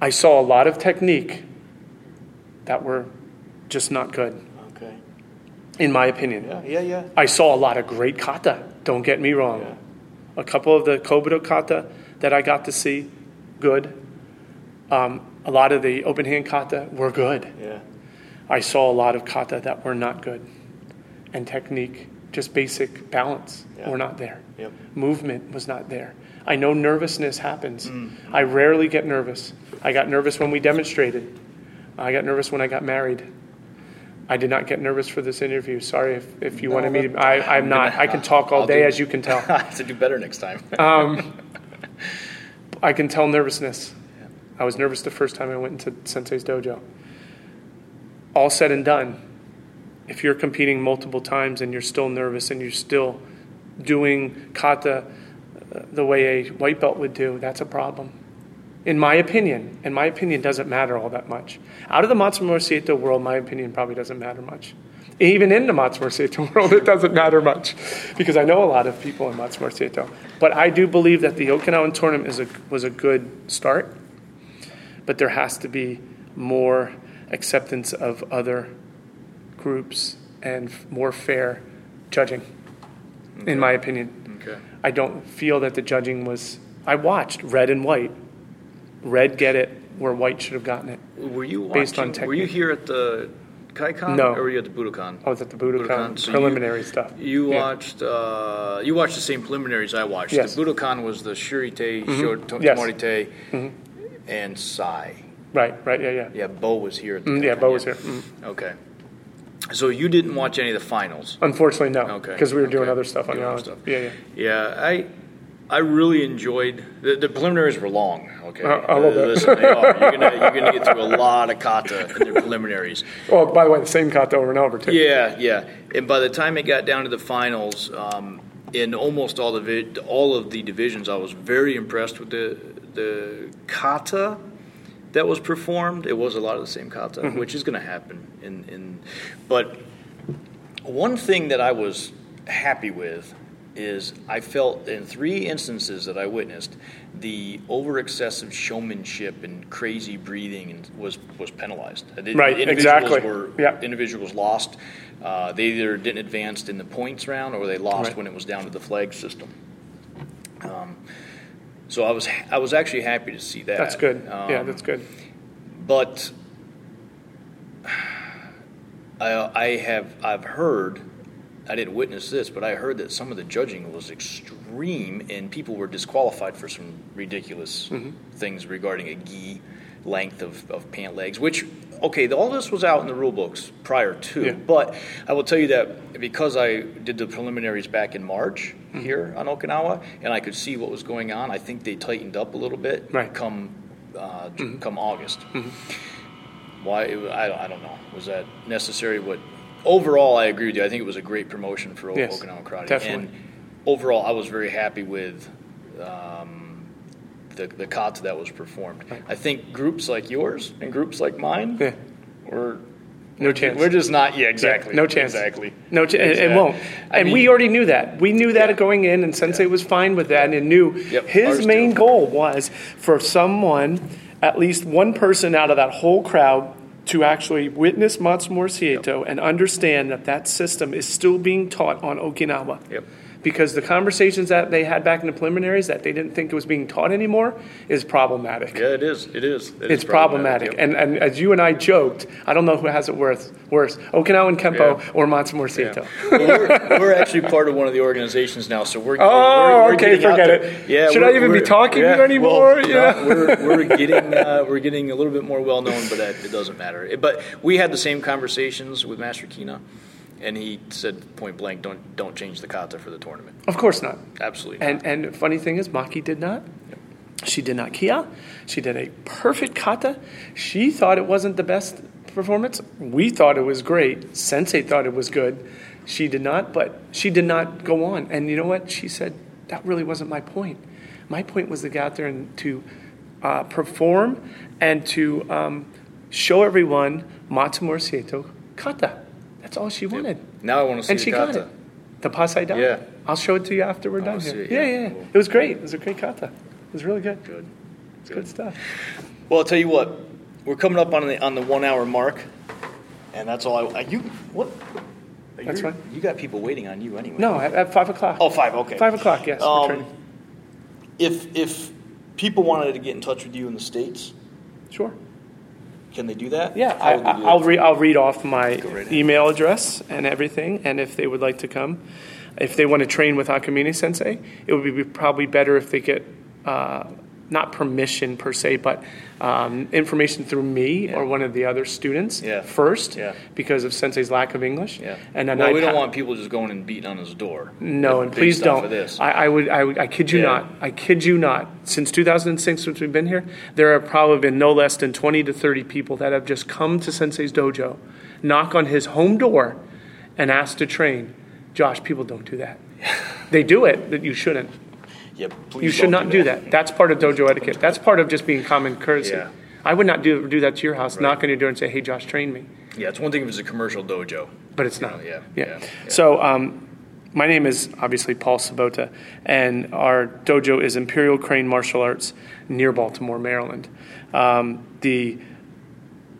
Speaker 2: I saw a lot of technique that were just not good. In my opinion.
Speaker 1: Yeah, yeah, yeah.
Speaker 2: I saw a lot of great kata. Don't get me wrong.
Speaker 1: Yeah.
Speaker 2: A couple of the Kobudo kata that I got to see, good. Um, a lot of the open hand kata were good.
Speaker 1: Yeah.
Speaker 2: I saw a lot of kata that were not good. And technique, just basic balance,
Speaker 1: Yeah.
Speaker 2: were not there.
Speaker 1: Yep.
Speaker 2: Movement was not there. I know nervousness happens.
Speaker 1: Mm.
Speaker 2: I rarely get nervous. I got nervous when we demonstrated. I got nervous when I got married. I did not get nervous for this interview. Sorry if, if you
Speaker 1: No,
Speaker 2: wanted me to. I, I'm
Speaker 1: I'm
Speaker 2: not. I can talk all
Speaker 1: I'll
Speaker 2: day,
Speaker 1: do-
Speaker 2: as you can tell.
Speaker 1: I have to do better next time.
Speaker 2: I can tell nervousness. I was nervous the first time I went into Sensei's dojo. All said and done, if you're competing multiple times and you're still nervous and you're still doing kata uh, the way a white belt would do, that's a problem. In my opinion, and my opinion doesn't matter all that much. Out of the Matsumura world, my opinion probably doesn't matter much. Even in the Matsumura world, it doesn't matter much because I know a lot of people in Matsumura. But I do believe that the Okinawan tournament is a, was a good start, but there has to be more acceptance of other groups and more fair judging, in my opinion.
Speaker 1: okay.
Speaker 2: I don't feel that the judging was. I watched red and white. Red get it where white should have gotten it.
Speaker 1: Were you watching,
Speaker 2: Based on
Speaker 1: Were you here at the Kaikan?
Speaker 2: No.
Speaker 1: Or were you at the Budokan?
Speaker 2: I was at the Budokan,
Speaker 1: Budokan, so you-
Speaker 2: preliminary stuff.
Speaker 1: You
Speaker 2: Yeah.
Speaker 1: watched. Uh, you watched the same preliminaries I watched.
Speaker 2: Yes.
Speaker 1: The Budokan was the Shurite, mm
Speaker 2: Yes.
Speaker 1: Tomarite, and Sai.
Speaker 2: Right, right, yeah, yeah.
Speaker 1: Yeah, Bo was here. At the
Speaker 2: Mm, yeah, Bo was here. Mm.
Speaker 1: Okay. So you didn't watch any of the finals.
Speaker 2: Unfortunately, no.
Speaker 1: Okay,
Speaker 2: Because we were doing other stuff on
Speaker 1: Doing stuff.
Speaker 2: Yeah, yeah.
Speaker 1: Yeah, I I really enjoyed the, the preliminaries were long. Okay,
Speaker 2: Uh, a little bit.
Speaker 1: listen, they are. You're gonna you're gonna get through a lot of kata in the preliminaries.
Speaker 2: Oh, by the way, the same kata over and over, too.
Speaker 1: Yeah, yeah. And by the time it got down to the finals, um, in almost all the vi- all of the divisions, I was very impressed with the the kata that was performed. It was a lot of the same kata,
Speaker 2: Mm-hmm.
Speaker 1: which is going to happen. In, in but one thing that I was happy with is I felt in three instances that I witnessed the over excessive showmanship and crazy breathing and was was penalized.
Speaker 2: Right,
Speaker 1: individuals
Speaker 2: exactly.
Speaker 1: Were,
Speaker 2: Yeah.
Speaker 1: Individuals lost. Uh, they either didn't advance in the points round or they lost
Speaker 2: Right.
Speaker 1: when it was down to the flag system. Um, so I was I was actually happy to see that.
Speaker 2: That's good. yeah,
Speaker 1: Um,
Speaker 2: that's good.
Speaker 1: but I, I have I've heard I didn't witness this, but I heard that some of the judging was extreme, and people were disqualified for some ridiculous
Speaker 2: Mm-hmm.
Speaker 1: things regarding a gi length of, of pant legs. Which okay, all this was out in the rule books prior to,
Speaker 2: Yeah.
Speaker 1: but I will tell you that because I did the preliminaries back in March
Speaker 2: Mm-hmm.
Speaker 1: here on Okinawa, and I could see what was going on. I think they tightened up a little bit
Speaker 2: Right.
Speaker 1: come uh,
Speaker 2: Mm-hmm.
Speaker 1: come August. Why? It, wa- I, don't- I don't know. Was that necessary? What? Overall, I agree with you. I think it was a great promotion for
Speaker 2: Yes,
Speaker 1: Okinawa Karate.
Speaker 2: definitely.
Speaker 1: And overall, I was very happy with um, the the kata that was performed. I think groups like yours and groups like mine
Speaker 2: Yeah.
Speaker 1: were
Speaker 2: No chance.
Speaker 1: we're just not. Yeah, exactly.
Speaker 2: No chance.
Speaker 1: Exactly.
Speaker 2: No, ch- it- it won't.
Speaker 1: I
Speaker 2: And we already knew that. We knew that
Speaker 1: Yeah.
Speaker 2: going in, and Sensei was fine with that, and knew
Speaker 1: Yep,
Speaker 2: his main
Speaker 1: too.
Speaker 2: goal was for someone, at least one person out of that whole crowd, to actually witness Matsumura Seito and understand that that system is still being taught on Okinawa.
Speaker 1: Yep.
Speaker 2: Because the conversations that they had back in the preliminaries that they didn't think it was being taught anymore is problematic.
Speaker 1: Yeah, it is. It is. It
Speaker 2: It's
Speaker 1: is
Speaker 2: problematic.
Speaker 1: yep.
Speaker 2: And, and as you and I joked, I don't know who has it worse, worse Okinawan Kempo
Speaker 1: Yeah.
Speaker 2: or Matsumura Seito.
Speaker 1: Well, we're, we're actually part of one of the organizations now, so we're.
Speaker 2: Oh,
Speaker 1: we're, we're
Speaker 2: okay, forget it.
Speaker 1: Yeah,
Speaker 2: Should I even be talking to you
Speaker 1: yeah,
Speaker 2: anymore?
Speaker 1: Well,
Speaker 2: Yeah.
Speaker 1: no, we're, we're getting uh, we're getting a little bit more well known, but that, it doesn't matter. It- But we had the same conversations with Master Kina, and he said point blank, "Don't don't change the kata for the tournament."
Speaker 2: Of course not.
Speaker 1: Absolutely.
Speaker 2: And and funny thing is, Maki did not. She did not kiai. She did a perfect kata. She thought it wasn't the best performance. We thought it was great. Sensei thought it was good. She did not, but she did not go on. And you know what? She said that really wasn't my point. My point was to get out there and to uh, perform and to um, show everyone Matsumura Seito kata. That's all she wanted.
Speaker 1: now I want to see
Speaker 2: And
Speaker 1: the
Speaker 2: she
Speaker 1: kata.
Speaker 2: got it. The Pasai
Speaker 1: Yeah.
Speaker 2: I'll show it to you after we're
Speaker 1: I
Speaker 2: done here.
Speaker 1: it,
Speaker 2: yeah,
Speaker 1: yeah.
Speaker 2: yeah.
Speaker 1: Cool.
Speaker 2: It was great. It was a great kata. It was really good.
Speaker 1: Good.
Speaker 2: It's good stuff.
Speaker 1: Well, I'll tell you what. We're coming up on the on the one hour mark, and that's all I. You what?
Speaker 2: That's fine.
Speaker 1: You got people waiting on you anyway.
Speaker 2: No, at, at five o'clock.
Speaker 1: Oh, five. Okay.
Speaker 2: Five o'clock. Yes.
Speaker 1: Um, if if people wanted to get in touch with you in the states,
Speaker 2: Sure.
Speaker 1: Can they do that?
Speaker 2: Yeah,
Speaker 1: How
Speaker 2: I, I,
Speaker 1: do
Speaker 2: I'll read. I'll read off my
Speaker 1: right
Speaker 2: email address and everything, and if they would like to come, if they want to train with Akamine Sensei, it would be probably better if they get uh, not permission per se, but um, information through me or one of the other students
Speaker 1: Yeah.
Speaker 2: first,
Speaker 1: Yeah.
Speaker 2: because of Sensei's lack of English.
Speaker 1: Yeah.
Speaker 2: and then
Speaker 1: well, we don't
Speaker 2: ha-
Speaker 1: want people just going and beating on his door.
Speaker 2: No, and please don't.
Speaker 1: This.
Speaker 2: I, I would, I would, I kid you
Speaker 1: Yeah.
Speaker 2: not. I kid you not. Since 2006, since we've been here, there have probably been no less than 20 to 30 people that have just come to Sensei's dojo, knock on his home door, and ask to train. Josh, people don't do that. they do it, but you shouldn't.
Speaker 1: Yeah, please
Speaker 2: You should not do that. That's part of dojo etiquette. That's part of just being common courtesy.
Speaker 1: Yeah.
Speaker 2: I would not do do that to your house.
Speaker 1: Right.
Speaker 2: Knock on your door and say, "Hey, Josh, train me."
Speaker 1: Yeah, it's one thing if it's a commercial dojo.
Speaker 2: but it's not.
Speaker 1: yeah,
Speaker 2: yeah.
Speaker 1: yeah, yeah.
Speaker 2: So, um, my name is obviously Paul Sabota, and our dojo is Imperial Crane Martial Arts near Baltimore, Maryland. Um, the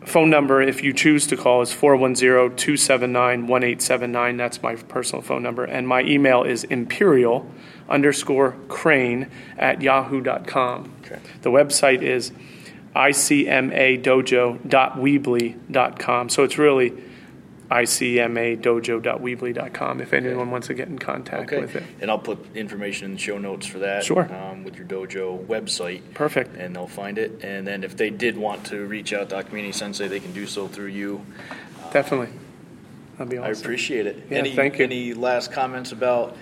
Speaker 2: phone number, if you choose to call, is 410 279 1879. That's my personal phone number. And my email is imperial underscore crane at yahoo.com.
Speaker 1: Okay.
Speaker 2: The website is icmadojo.weebly.com. So it's really icmadojo.weebly.com if anyone wants to get in contact
Speaker 1: Okay.
Speaker 2: with it.
Speaker 1: And I'll put information in the show notes for that.
Speaker 2: Sure.
Speaker 1: Um, with your dojo website.
Speaker 2: Perfect.
Speaker 1: And they'll find it. And then if they did want to reach out to Akamine Sensei, they can do so through you.
Speaker 2: Definitely. That'd be awesome.
Speaker 1: I appreciate it.
Speaker 2: Yeah,
Speaker 1: any,
Speaker 2: thank you.
Speaker 1: Any last comments about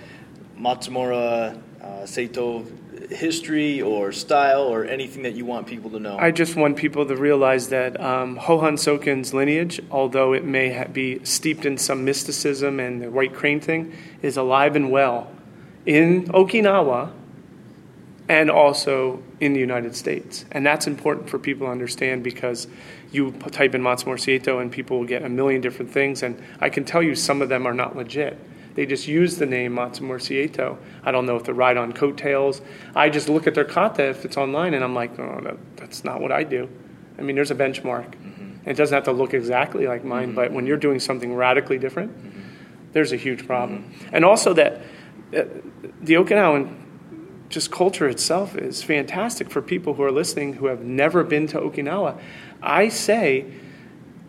Speaker 1: Matsumura uh, Seito history or style or anything that you want people to know?
Speaker 2: I just want people to realize that um, Hohan lineage, although it may ha- be steeped in some mysticism and the white crane thing, is alive and well in Okinawa and also in the United States. And that's important for people to understand because you type in Matsumura Seito and people will get a million different things. And I can tell you some of them are not legit. They just use the name Matsumura Seito. I don't know if they're right on coattails. I just look at their kata if it's online and I'm like, oh, that, that's not what I do. I mean, there's a benchmark. Mm-hmm. It doesn't have to look exactly like mine, mm-hmm. but when you're doing something radically different, mm-hmm. there's a huge problem. And also that uh, the Okinawan just culture itself is fantastic for people who are listening who have never been to Okinawa. I say,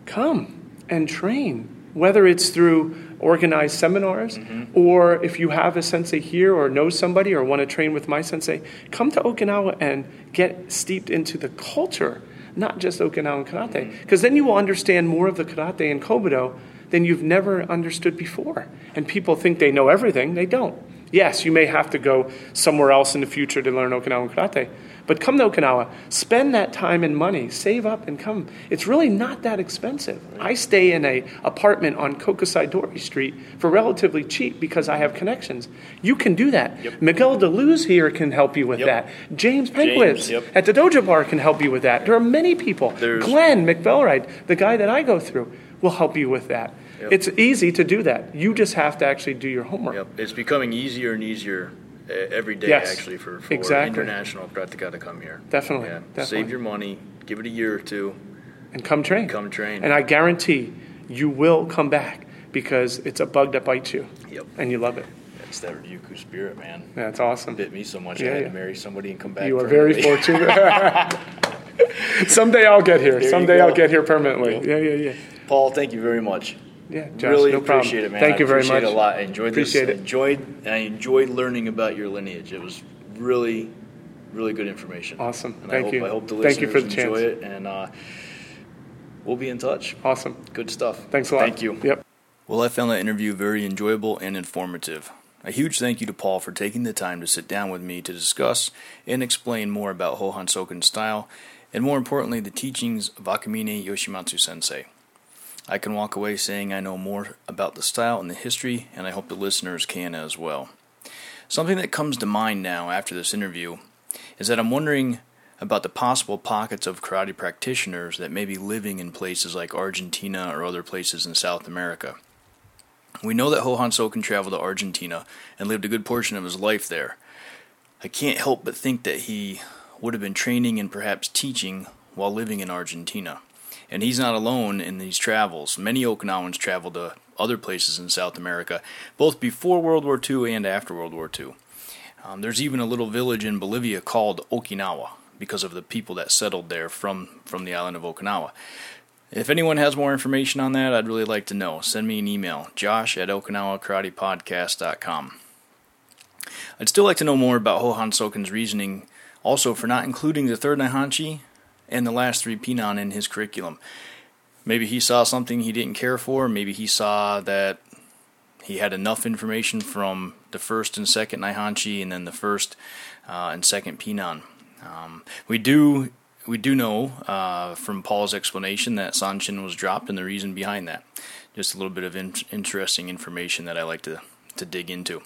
Speaker 2: come and train, whether it's through organized seminars mm-hmm. or if you have a sensei here or know somebody or want to train with my sensei, come to Okinawa and get steeped into the culture, not just Okinawan karate. Mm-hmm. Because then you will understand more of the karate and kobudo than you've never understood before. And people think they know everything, they don't. Yes, you may have to go somewhere else in the future to learn Okinawan karate, but come to Okinawa, spend that time and money, save up and come. It's really not that expensive. I stay in a apartment on Kokusai Dori Street for relatively cheap because I have connections. You can do that. Miguel Da Luz here can help you with
Speaker 1: Yep.
Speaker 2: that. James Pankiewicz
Speaker 1: yep.
Speaker 2: at the Dojo Bar can help you with that. There are many people.
Speaker 1: There's-
Speaker 2: Glenn McBelride, the guy that I go through, will help you with that.
Speaker 1: Yep.
Speaker 2: It's easy to do that. You just have to actually do your homework.
Speaker 1: Yep, it's becoming easier and easier every day.
Speaker 2: Yes,
Speaker 1: actually, for, for
Speaker 2: exactly.
Speaker 1: international karateka to come here.
Speaker 2: Definitely,
Speaker 1: Yeah,
Speaker 2: definitely.
Speaker 1: save your money, give it a year or two,
Speaker 2: And come train.
Speaker 1: come train.
Speaker 2: And I guarantee you will come back because it's a bug that bites you
Speaker 1: Yep.
Speaker 2: and you love it.
Speaker 4: It's that Ryukyu spirit, man.
Speaker 2: That's awesome.
Speaker 4: Bit me so much
Speaker 2: Yeah,
Speaker 4: I had
Speaker 2: yeah.
Speaker 4: to marry somebody and come back.
Speaker 2: You are very fortunate. Someday I'll get here.
Speaker 4: you
Speaker 2: Someday. I'll get here permanently. Yeah, yeah, yeah.
Speaker 4: Paul, thank you very much.
Speaker 2: Yeah, Josh,
Speaker 4: really
Speaker 2: no problem.
Speaker 4: appreciate it, man.
Speaker 2: Thank
Speaker 4: I
Speaker 2: you very
Speaker 4: appreciate
Speaker 2: much.
Speaker 4: it a lot. I enjoyed
Speaker 2: Appreciate
Speaker 4: this.
Speaker 2: it.
Speaker 4: I enjoyed. I enjoyed learning about your lineage. It was really, really good information.
Speaker 2: Awesome.
Speaker 4: And
Speaker 2: Thank
Speaker 4: I hope,
Speaker 2: you.
Speaker 4: I hope the
Speaker 2: Thank you
Speaker 4: listeners
Speaker 2: for the
Speaker 4: enjoy
Speaker 2: chance.
Speaker 4: it, and uh, we'll be in touch.
Speaker 2: Awesome.
Speaker 4: Good stuff.
Speaker 2: Thanks a lot.
Speaker 4: Thank you.
Speaker 2: Yep.
Speaker 1: Well, I found that interview very enjoyable and informative. A huge thank you to Paul for taking the time to sit down with me to discuss and explain more about Hohan Soken's style, and more importantly, the teachings of Akamine Yoshimatsu sensei. I can walk away saying I know more about the style and the history, and I hope the listeners can as well. Something that comes to mind now after this interview is that I'm wondering about the possible pockets of karate practitioners that may be living in places like Argentina or other places in South America. We know that Hohan Soken traveled to Argentina and lived a good portion of his life there. I can't help but think that he would have been training and perhaps teaching while living in Argentina. And he's not alone in these travels. Many Okinawans traveled to other places in South America, both before World War II and after World War II. Um, there's even a little village in Bolivia called Okinawa because of the people that settled there from, from the island of Okinawa. If anyone has more information on that, I'd really like to know. Send me an email, josh at okinawakaratepodcast.com. I'd still like to know more about Hohan Soken's reasoning also for not including the third Naihanchi and the last three Pinan in his curriculum. Maybe he saw something he didn't care for, maybe he saw that he had enough information from the first and second Naihanchi and then the first uh, and second Pinan. Um, we do we do know uh, from Paul's explanation that Sanshin was dropped and the reason behind that. Just a little bit of in- interesting information that I like to, to dig into.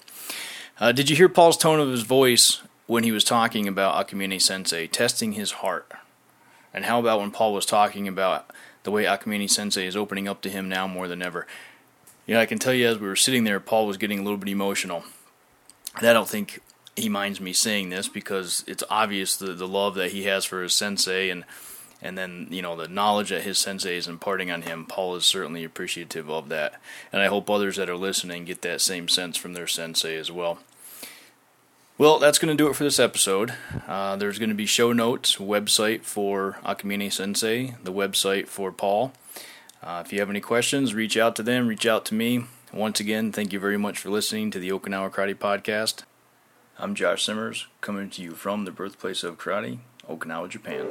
Speaker 1: Uh, did you hear Paul's tone of his voice when he was talking about Akamine Sensei testing his heart? And how about when Paul was talking about the way Akamine Sensei is opening up to him now more than ever? You know, I can tell you as we were sitting there, Paul was getting a little bit emotional. And I don't think he minds me saying this because it's obvious the, the love that he has for his sensei and and then you know the knowledge that his sensei is imparting on him paul is certainly appreciative of that and i hope others that are listening get that same sense from their sensei as well well that's going to do it for this episode. Uh, there's going to be show notes website for akamine sensei the website for paul. Uh, if you have any questions reach out to them reach out to me. Once again thank you very much for listening to the okinawa karate podcast. I'm Josh Simmers, coming to you from the birthplace of karate, Okinawa, Japan.